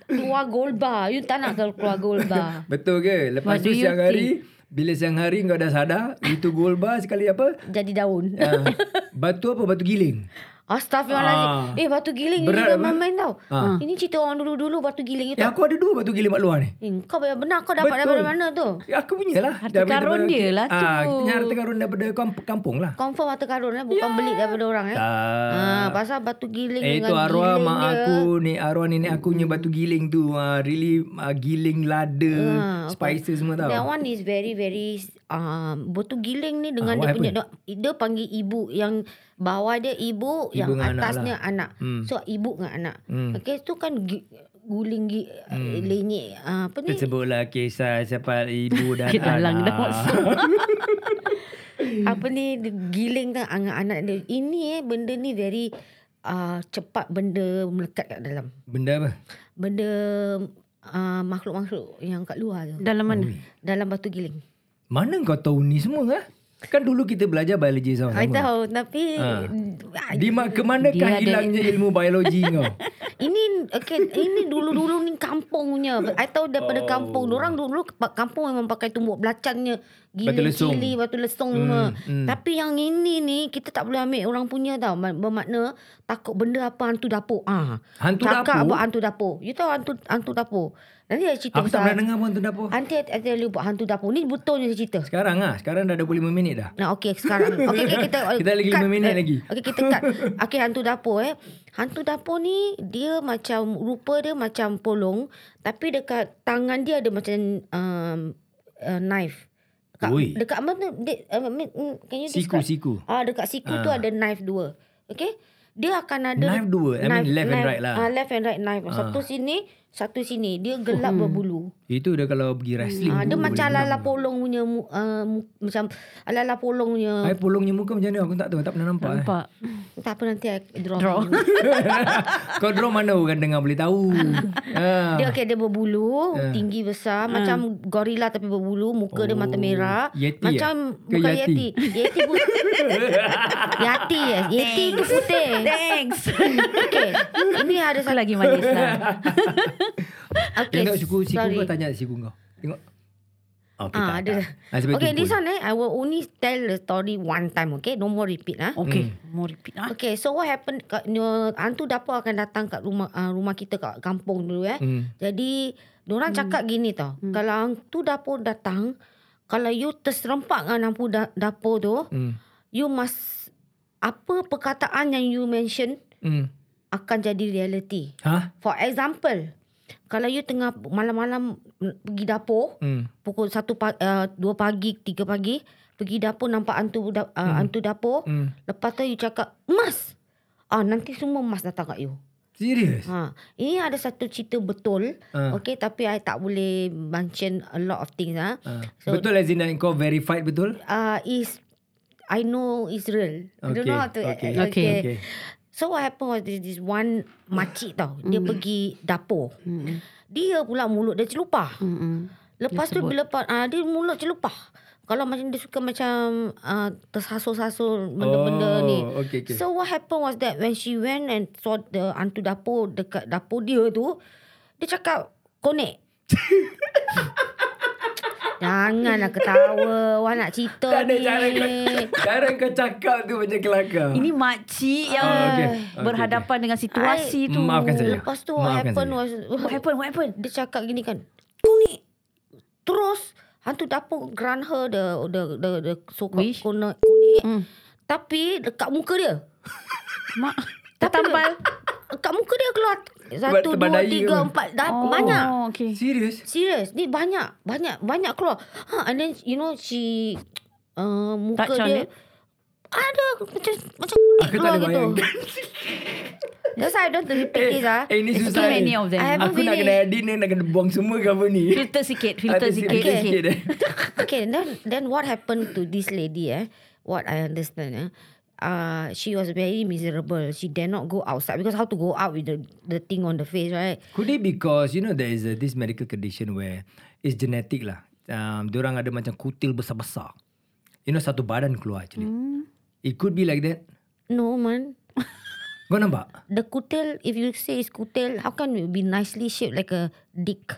Speaker 5: keluar gold bar. You tak nak keluar gold bar.
Speaker 2: Betul ke? Lepas
Speaker 4: What
Speaker 2: tu siang hari bila siang hari kau dah sadar itu gold bar sekali apa?
Speaker 5: Jadi daun.
Speaker 2: Ah, batu apa? Batu giling.
Speaker 5: Astaghfirullahaladzim.
Speaker 2: Ah.
Speaker 5: Eh, batu giling ni
Speaker 2: Berat
Speaker 5: bukan
Speaker 2: apa?
Speaker 5: main-main tau.
Speaker 2: Ah.
Speaker 5: Ini cerita orang dulu-dulu batu giling itu.
Speaker 2: Ya aku ada dua batu giling kat luar ni.
Speaker 5: Eh, kau benar kau dapat
Speaker 2: Betul.
Speaker 5: daripada mana tu?
Speaker 2: Ya, aku punya lah.
Speaker 4: Harta karun dia lah tu.
Speaker 2: Ah, kita punya harta karun daripada kamp- kampung lah.
Speaker 5: Confirm harta karun eh, bukan beli daripada orang eh.
Speaker 2: Ah.
Speaker 5: Ah, pasal batu giling
Speaker 2: Eh
Speaker 5: dengan
Speaker 2: tu arwah
Speaker 5: giling
Speaker 2: mak
Speaker 5: dia.
Speaker 2: aku ni arwah nenek aku punya batu giling tu uh, really uh, giling lada
Speaker 5: Ah,
Speaker 2: spices semua tau.
Speaker 5: That one is very very um, batu giling ni dengan
Speaker 2: Ah,
Speaker 5: dia punya dia, dia panggil ibu yang bawah dia ibu,
Speaker 2: Ibu
Speaker 5: yang
Speaker 2: dengan anak
Speaker 5: atasnya
Speaker 2: lah.
Speaker 5: anak.
Speaker 2: Hmm.
Speaker 5: So ibu dengan anak.
Speaker 2: Hmm.
Speaker 5: Okay tu kan gi, guling gi, hmm. lenyek uh, apa ni?
Speaker 2: Sebutlah kisah siapa ibu dan
Speaker 4: Kita dah
Speaker 2: anak.
Speaker 4: masuk.
Speaker 5: apa ni giling kan anak-anak dia. Ini eh benda ni very uh, cepat benda melekat kat dalam.
Speaker 2: Benda apa?
Speaker 5: Benda uh, makhluk-makhluk yang kat luar tu.
Speaker 4: Dalam mana?
Speaker 5: Dalam batu giling.
Speaker 2: Mana kau tahu ni semua ah? Kan dulu kita belajar biologi
Speaker 5: I
Speaker 2: sama-sama.
Speaker 5: tahu tapi
Speaker 2: Ha. Di ma- ke manakah
Speaker 4: Dia ada-
Speaker 2: hilangnya ilmu biologi kau?
Speaker 5: Ini okay, ini dulu-dulu ni kampung punya. I tahu daripada
Speaker 2: Oh.
Speaker 5: kampung. Orang dulu kampung memang pakai tumbuk belacannya.
Speaker 2: Batu
Speaker 5: Gila
Speaker 2: lesung.
Speaker 5: cili, batu lesung semua.
Speaker 2: hmm.
Speaker 5: Tapi yang ini ni kita tak boleh ambil orang punya tau. Ma- Bermakna takut benda apa hantu dapur. Ah.
Speaker 2: Hantu
Speaker 5: Cakap
Speaker 2: dapur?
Speaker 5: buat hantu dapur. You tahu hantu hantu dapur. Nanti ada cerita
Speaker 2: Aku tak pernah dengar pun tu dapur.
Speaker 5: Nanti tell you buat hantu dapur. Ni betul ni cerita.
Speaker 2: Sekarang ah, sekarang dah 25 minit dah.
Speaker 5: Nah, okey sekarang. Okey okay, kita
Speaker 2: Kita lagi
Speaker 5: cut,
Speaker 2: lima minit
Speaker 5: eh,
Speaker 2: lagi.
Speaker 5: Okey kita cut. Okey hantu dapur eh. Hantu dapur ni dia macam rupa dia macam polong tapi dekat tangan dia ada macam um, uh, knife. Dekat,
Speaker 2: Ui.
Speaker 5: dekat mana dia, uh, mm, can you
Speaker 2: Siku,
Speaker 5: describe?
Speaker 2: siku.
Speaker 5: Ah dekat siku tu
Speaker 2: Ah.
Speaker 5: ada knife dua. Okey? Dia akan ada
Speaker 2: Knife dua? I mean left and right lah.
Speaker 5: Ah left and right knife. Satu sini, satu sini. Dia gelap berbulu.
Speaker 2: Itu dah kalau pergi wrestling.
Speaker 5: Ah, dia macam ala-ala
Speaker 2: menang.
Speaker 5: polong punya uh, mu- macam ala-ala polong punya.
Speaker 2: Hai polongnya muka macam mana? Aku tak tahu. Tak pernah nampak. Eh.
Speaker 4: Nampak.
Speaker 5: Tak apa nanti I draw.
Speaker 4: Draw.
Speaker 2: Kau draw mana orang dengar boleh tahu. ha.
Speaker 5: Dia okay, dia berbulu,
Speaker 2: Ah.
Speaker 5: tinggi besar, macam gorila tapi berbulu, muka dia mata
Speaker 2: Oh,
Speaker 5: merah.
Speaker 2: Yeti
Speaker 5: macam
Speaker 2: eh? Ke
Speaker 5: bukan
Speaker 2: Yeti?
Speaker 5: Yeti. Yeti putih. Yati ya. Yeti tu putih.
Speaker 4: Thanks.
Speaker 5: Okay. Ini ada satu
Speaker 4: lagi manis lah.
Speaker 5: okay.
Speaker 2: Tengok siku, siku
Speaker 5: sorry.
Speaker 2: kau tanya siku kau. Tengok. Okay,
Speaker 5: Ah,
Speaker 2: tak,
Speaker 5: ada.
Speaker 2: tak. Ah,
Speaker 5: Okay, this one eh, I will only tell the story one time, okay? No more repeat, ah.
Speaker 4: Okay. Mau repeat ah.
Speaker 5: Okay, so what happened? Kat, uh, hantu dapur akan datang kat rumah uh, rumah kita kat kampung dulu eh.
Speaker 2: Hmm.
Speaker 5: Jadi, orang cakap gini tau. Kalau hantu dapur datang, kalau you terserempak dengan hantu da- dapur tu,
Speaker 2: Hmm.
Speaker 5: you must apa perkataan yang you mention
Speaker 2: Hmm.
Speaker 5: akan jadi reality.
Speaker 2: Ha?
Speaker 5: For example, kalau you tengah malam-malam mm, pergi dapur,
Speaker 2: Hmm.
Speaker 5: pukul 1 pagi, uh, 2 pagi, 3 pagi, pergi dapur nampak hantu da- uh, hantu dapur,
Speaker 2: Hmm.
Speaker 5: lepas tu you cakap, "Mas." Ah nanti semua mas datang kat you.
Speaker 2: Serius?
Speaker 5: Ha, ini ada satu cerita betul.
Speaker 2: Ah.
Speaker 5: Okay, tapi I tak boleh mention a lot of things ah.
Speaker 2: Ah.
Speaker 5: So-
Speaker 2: betul as in that kau verified betul?
Speaker 5: Uh, is I know is real. I don't
Speaker 2: Okay,
Speaker 5: know how to
Speaker 2: okay.
Speaker 4: Okay.
Speaker 2: Okay.
Speaker 5: So what happened was this, this one makcik tau. Dia pergi dapur.
Speaker 4: Mm-mm.
Speaker 5: Dia pula mulut dia celupah.
Speaker 4: Mm-mm.
Speaker 5: Lepas
Speaker 4: Dia
Speaker 5: tu
Speaker 4: sebut.
Speaker 5: bila ah, dia mulut celupah. Kalau macam dia suka macam uh, tersasul-sasul benda-benda
Speaker 2: oh,
Speaker 5: ni.
Speaker 2: Okay, okay.
Speaker 5: So what happened was that when she went and saw the hantu dapur dekat dapur dia tu, dia cakap konek. Janganlah ketawa. Wah nak cerita
Speaker 2: tak ada
Speaker 5: ni.
Speaker 2: cara Cara kau cakap tu macam kelakar.
Speaker 4: Ini makcik yang
Speaker 2: Oh, okay. Okay,
Speaker 4: berhadapan dengan situasi tu.
Speaker 2: Maafkan saya.
Speaker 5: Lepas tu what
Speaker 2: Maafkan
Speaker 5: happened
Speaker 2: saya.
Speaker 5: was
Speaker 4: What happened? What happened?
Speaker 5: dia cakap gini kan. Konek. Terus hantu dapur grant her the the the, the so called
Speaker 4: Wish?
Speaker 5: konek. konek.
Speaker 4: Hmm.
Speaker 5: Tapi dekat muka dia.
Speaker 4: Mak. Tertampal.
Speaker 5: Dekat muka dia keluar. Satu, dua, tiga,
Speaker 2: ke?
Speaker 5: empat. Dah
Speaker 4: Oh,
Speaker 5: banyak.
Speaker 4: Okay.
Speaker 2: Serius?
Speaker 5: Serius. Ni banyak. Banyak. Banyak keluar. Ha, and then you know she... Uh, muka
Speaker 4: Touch on
Speaker 5: dia... Ada macam macam kulit
Speaker 2: Aku tak
Speaker 5: keluar
Speaker 2: ada
Speaker 5: gitu. That's why I don't repeat this ah.
Speaker 2: Eh, ni
Speaker 4: It's
Speaker 2: susah
Speaker 4: too
Speaker 2: ni.
Speaker 4: many of them.
Speaker 5: I haven't
Speaker 2: Aku nak kena edit ni, nak kena buang semua ke apa ni.
Speaker 4: Filter sikit. Filter sikit.
Speaker 2: sikit. eh.
Speaker 5: okay, then then what happened to this lady eh? What I understand eh? Uh, she was very miserable. She dare not go outside because how to go out with the the thing on the face, right?
Speaker 2: Could it because you know there is a, this medical condition where it's genetic lah. Um, diorang ada macam kutil besar-besar. You know satu badan keluar actually.
Speaker 5: Hmm.
Speaker 2: It could be like that.
Speaker 5: No man.
Speaker 2: Kau nampak?
Speaker 5: The kutil, if you say it's kutil, how can it be nicely shaped like a dick?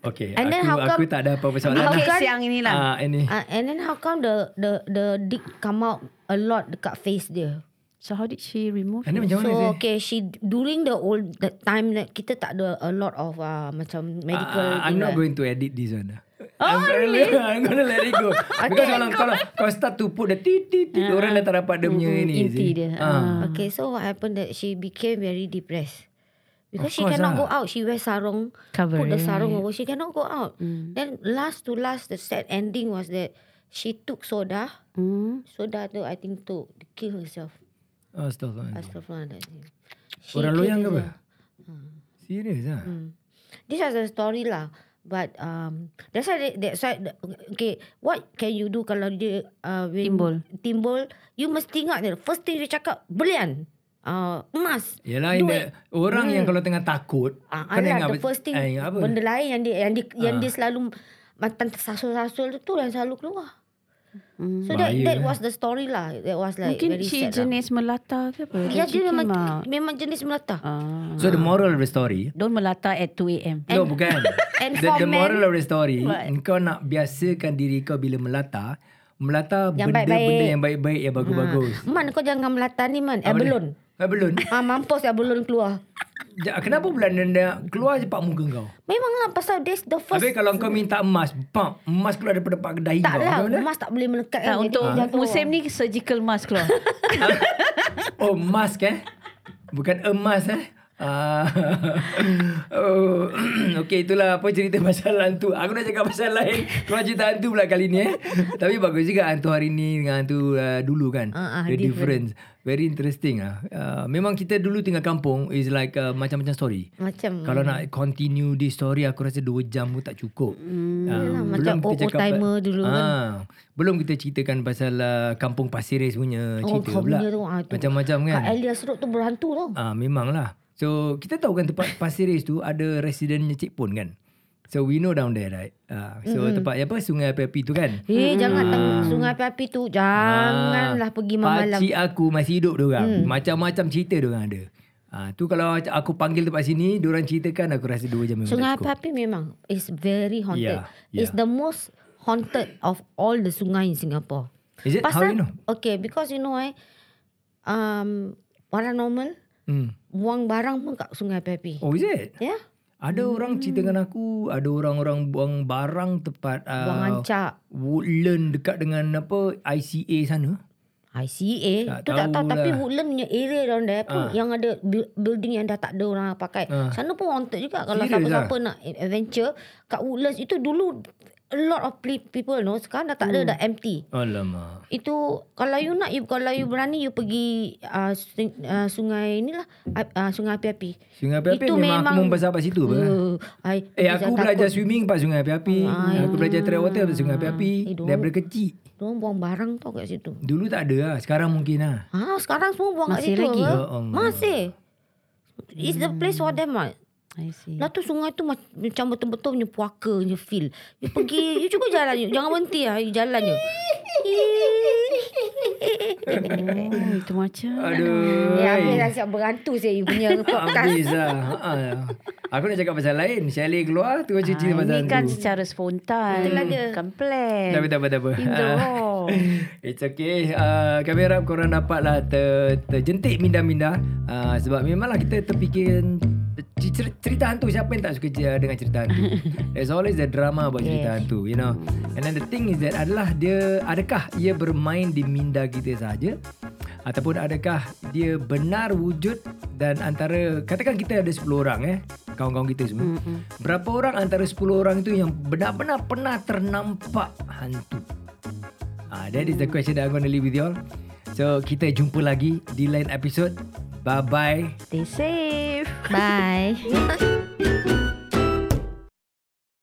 Speaker 2: Okay.
Speaker 5: And
Speaker 2: aku,
Speaker 5: then how
Speaker 2: aku
Speaker 5: come-
Speaker 2: tak ada apa-apa soalan.
Speaker 5: how
Speaker 2: lah.
Speaker 4: Okay,
Speaker 5: come-
Speaker 4: siang inilah.
Speaker 2: Ah, ini.
Speaker 5: Uh, and then how come the the the dick come out a lot dekat face dia?
Speaker 4: So how did she remove
Speaker 2: Ini
Speaker 4: it?
Speaker 2: macam
Speaker 5: so okay, she during the old the time that kita tak ada a lot of uh, macam medical.
Speaker 2: Ah, I'm not
Speaker 5: lah.
Speaker 2: going to edit this one. Oh, I'm, really? I'm gonna let it go. Because kalau kalau kau start to put the tit tit tit, orang dah tak dapat dia punya
Speaker 4: Mm,
Speaker 2: ni.
Speaker 4: inti dia.
Speaker 2: Ah.
Speaker 5: Okay, so what happened that she became very depressed. Because
Speaker 2: Of
Speaker 5: she cannot
Speaker 2: lah.
Speaker 5: go out. She wear sarong.
Speaker 4: Cover.
Speaker 5: Put the sarong over. She cannot go out.
Speaker 4: Mm.
Speaker 5: Then last to last, the sad ending was that she took soda.
Speaker 4: Mm.
Speaker 5: Soda tu I think to kill herself.
Speaker 2: Astaghfirullah.
Speaker 5: Astagfirullahaladzim. She
Speaker 2: Orang loyang ke apa?
Speaker 5: herself.
Speaker 2: Serius ah.
Speaker 5: Hmm. This is a story lah. But um, that's why that's why the- okay. What can you do kalau dia uh, when
Speaker 4: Timbul.
Speaker 5: Timbul, you mesti ingat dia. First thing dia cakap belian. Uh, emas.
Speaker 2: Yalah ini orang yang kalau tengah takut kena
Speaker 5: alah,
Speaker 2: ingat
Speaker 5: the
Speaker 2: apa-
Speaker 5: first thing
Speaker 2: eh, apa?
Speaker 5: benda lain yang dia yang dia, yang
Speaker 2: Ah.
Speaker 5: dia selalu macam tersasul-sasul tu tu yang selalu keluar. So that
Speaker 2: Bahaya,
Speaker 5: that
Speaker 2: eh.
Speaker 5: was the story lah. That was like
Speaker 4: Mungkin
Speaker 5: very
Speaker 4: she
Speaker 5: sad lah.
Speaker 4: jenis melata ke apa?
Speaker 5: Ya dia memang memang jenis melata.
Speaker 4: Ah.
Speaker 2: So the moral of the story
Speaker 4: Don't melata at 2 a.m.
Speaker 2: No bukan
Speaker 5: and
Speaker 2: the,
Speaker 5: for
Speaker 2: the
Speaker 5: men-
Speaker 2: moral of the story
Speaker 4: What?
Speaker 2: Kau nak biasakan diri kau bila melata Melata
Speaker 5: Yang
Speaker 2: benda-benda yang baik-baik Yang bagus-bagus
Speaker 5: Man kau jangan melata ni man. Eh
Speaker 2: Apa belum
Speaker 5: Ah mampus ya belon keluar.
Speaker 2: Ja- Kenapa pula dia keluar cepat muka kau
Speaker 5: Memanglah pasal this the first
Speaker 2: Habis kalau kau minta emas Pam Emas keluar daripada pak dahi
Speaker 5: tak
Speaker 2: kau
Speaker 5: lah
Speaker 2: mana?
Speaker 5: emas tak boleh melekat
Speaker 4: Tak,
Speaker 5: kan.
Speaker 4: untuk
Speaker 5: jatuh.
Speaker 4: musim ni surgical mask keluar.
Speaker 2: Oh mask eh Bukan emas eh Ah, oh, okay itulah apa cerita pasal hantu. Aku nak cakap pasal lain. Keluar cerita hantu pula kali ni eh. Tapi bagus juga hantu hari ni dengan hantu uh, dulu kan.
Speaker 5: Ah, ah,
Speaker 2: The
Speaker 5: different.
Speaker 2: difference. Very interesting ah. Uh, memang kita dulu tinggal kampung is like uh, macam-macam story.
Speaker 5: Macam
Speaker 2: Kalau nak continue this story aku rasa 2 jam pun tak cukup. Hmm,
Speaker 5: Yalah, macam old-timer dulu kan.
Speaker 2: Belum kita ceritakan pasal uh, kampung Pasir Ris punya
Speaker 5: Oh,
Speaker 2: cerita
Speaker 5: kau
Speaker 2: pula.
Speaker 5: tu, ah, tu.
Speaker 2: Macam-macam kan.
Speaker 5: Kak Elias Road tu berhantu tau.
Speaker 2: Ah memanglah. So kita tahu kan tempat Pasir Ris tu ada residentnya Cik Pon kan. So we know down there right. Ah so mm-hmm. tempat apa sungai api-api tu kan.
Speaker 5: Eh jangan tengok sungai api-api tu. Janganlah pergi malam.
Speaker 2: Pakcik aku masih hidup dia orang.
Speaker 5: Hmm.
Speaker 2: Macam-macam cerita dia orang ada. Ah tu kalau aku panggil tempat sini, dia orang ceritakan aku rasa 2 jam memang
Speaker 5: Sungai api-api memang is very haunted.
Speaker 2: Yeah,
Speaker 5: It's
Speaker 2: yeah.
Speaker 5: the most haunted of all the sungai in Singapore.
Speaker 2: Is it how you know?
Speaker 5: Okay, because you know eh, um, paranormal
Speaker 2: Hmm.
Speaker 5: buang barang pun kat sungai api-api.
Speaker 2: Oh is it?
Speaker 5: Ya? Yeah?
Speaker 2: Ada orang cerita dengan aku, ada orang-orang buang barang tepat
Speaker 5: Buang
Speaker 2: uh,
Speaker 5: ancak.
Speaker 2: Woodland dekat dengan apa ICA sana.
Speaker 5: ICA
Speaker 2: Tak
Speaker 5: tu tak tahu tapi Woodland punya area down there pun
Speaker 2: Ah.
Speaker 5: yang ada bu- building yang dah tak ada orang pakai.
Speaker 2: Ah.
Speaker 5: Sana pun haunted juga kalau siapa-siapa nak adventure kat Woodlands itu dulu a lot of people no sekarang dah tak ada dah empty.
Speaker 2: Alamak.
Speaker 5: Itu kalau you nak you kalau you berani you pergi uh, sing, uh, sungai inilah uh, sungai api-api.
Speaker 2: Sungai api-api
Speaker 5: Itu
Speaker 2: memang,
Speaker 5: memang-
Speaker 2: aku membesar kat situ. apa.
Speaker 5: Uh, I,
Speaker 2: Eh aku
Speaker 5: takut.
Speaker 2: belajar swimming pas sungai api-api.
Speaker 5: Ah,
Speaker 2: aku belajar trail water pas sungai api-api.
Speaker 5: Eh, dorang-
Speaker 2: Daripada kecil.
Speaker 5: Diorang buang barang tau kat situ.
Speaker 2: Dulu tak ada lah. Sekarang mungkin lah.
Speaker 5: Ha, sekarang semua buang
Speaker 4: Masih
Speaker 5: kat situ.
Speaker 4: lagi?
Speaker 2: Ya Allah.
Speaker 5: Masih. It's the place for them right.
Speaker 4: I see.
Speaker 5: Lah tu sungai tu mac- macam betul-betul punya puaka punya feel. You pergi, you cuba jalan you. Jangan berhenti lah, you jalan je.
Speaker 4: Oh, itu macam.
Speaker 2: Aduh.
Speaker 5: Ya, habis dah siap berantu saya you punya podcast.
Speaker 2: Habis lah. Ha. Aku nak cakap pasal lain. Shelly keluar. Tu cerita
Speaker 4: Ah,
Speaker 2: pasal
Speaker 4: ini kan
Speaker 2: tu.
Speaker 4: secara spontan.
Speaker 5: Itulah dia.
Speaker 4: Kan plan.
Speaker 2: Tak apa, tak apa, tak apa. It's okay. Uh, kami harap korang dapatlah ter, terjentik minda-minda. Uh, sebab memanglah kita terfikir cerita hantu siapa yang tak suka je dengan cerita hantu. There's always the drama about cerita hantu, you know. And then the thing is that adalah dia adakah ia bermain di minda kita saja ataupun adakah dia benar wujud dan antara katakan kita ada 10 orang eh kawan-kawan kita semua. Mm-hmm. Berapa orang antara 10 orang itu yang benar-benar pernah ternampak hantu? Ah, that is the question that I'm going to leave with you all. So, kita jumpa lagi di lain episode. Bye-bye.
Speaker 4: Stay safe.
Speaker 5: Bye.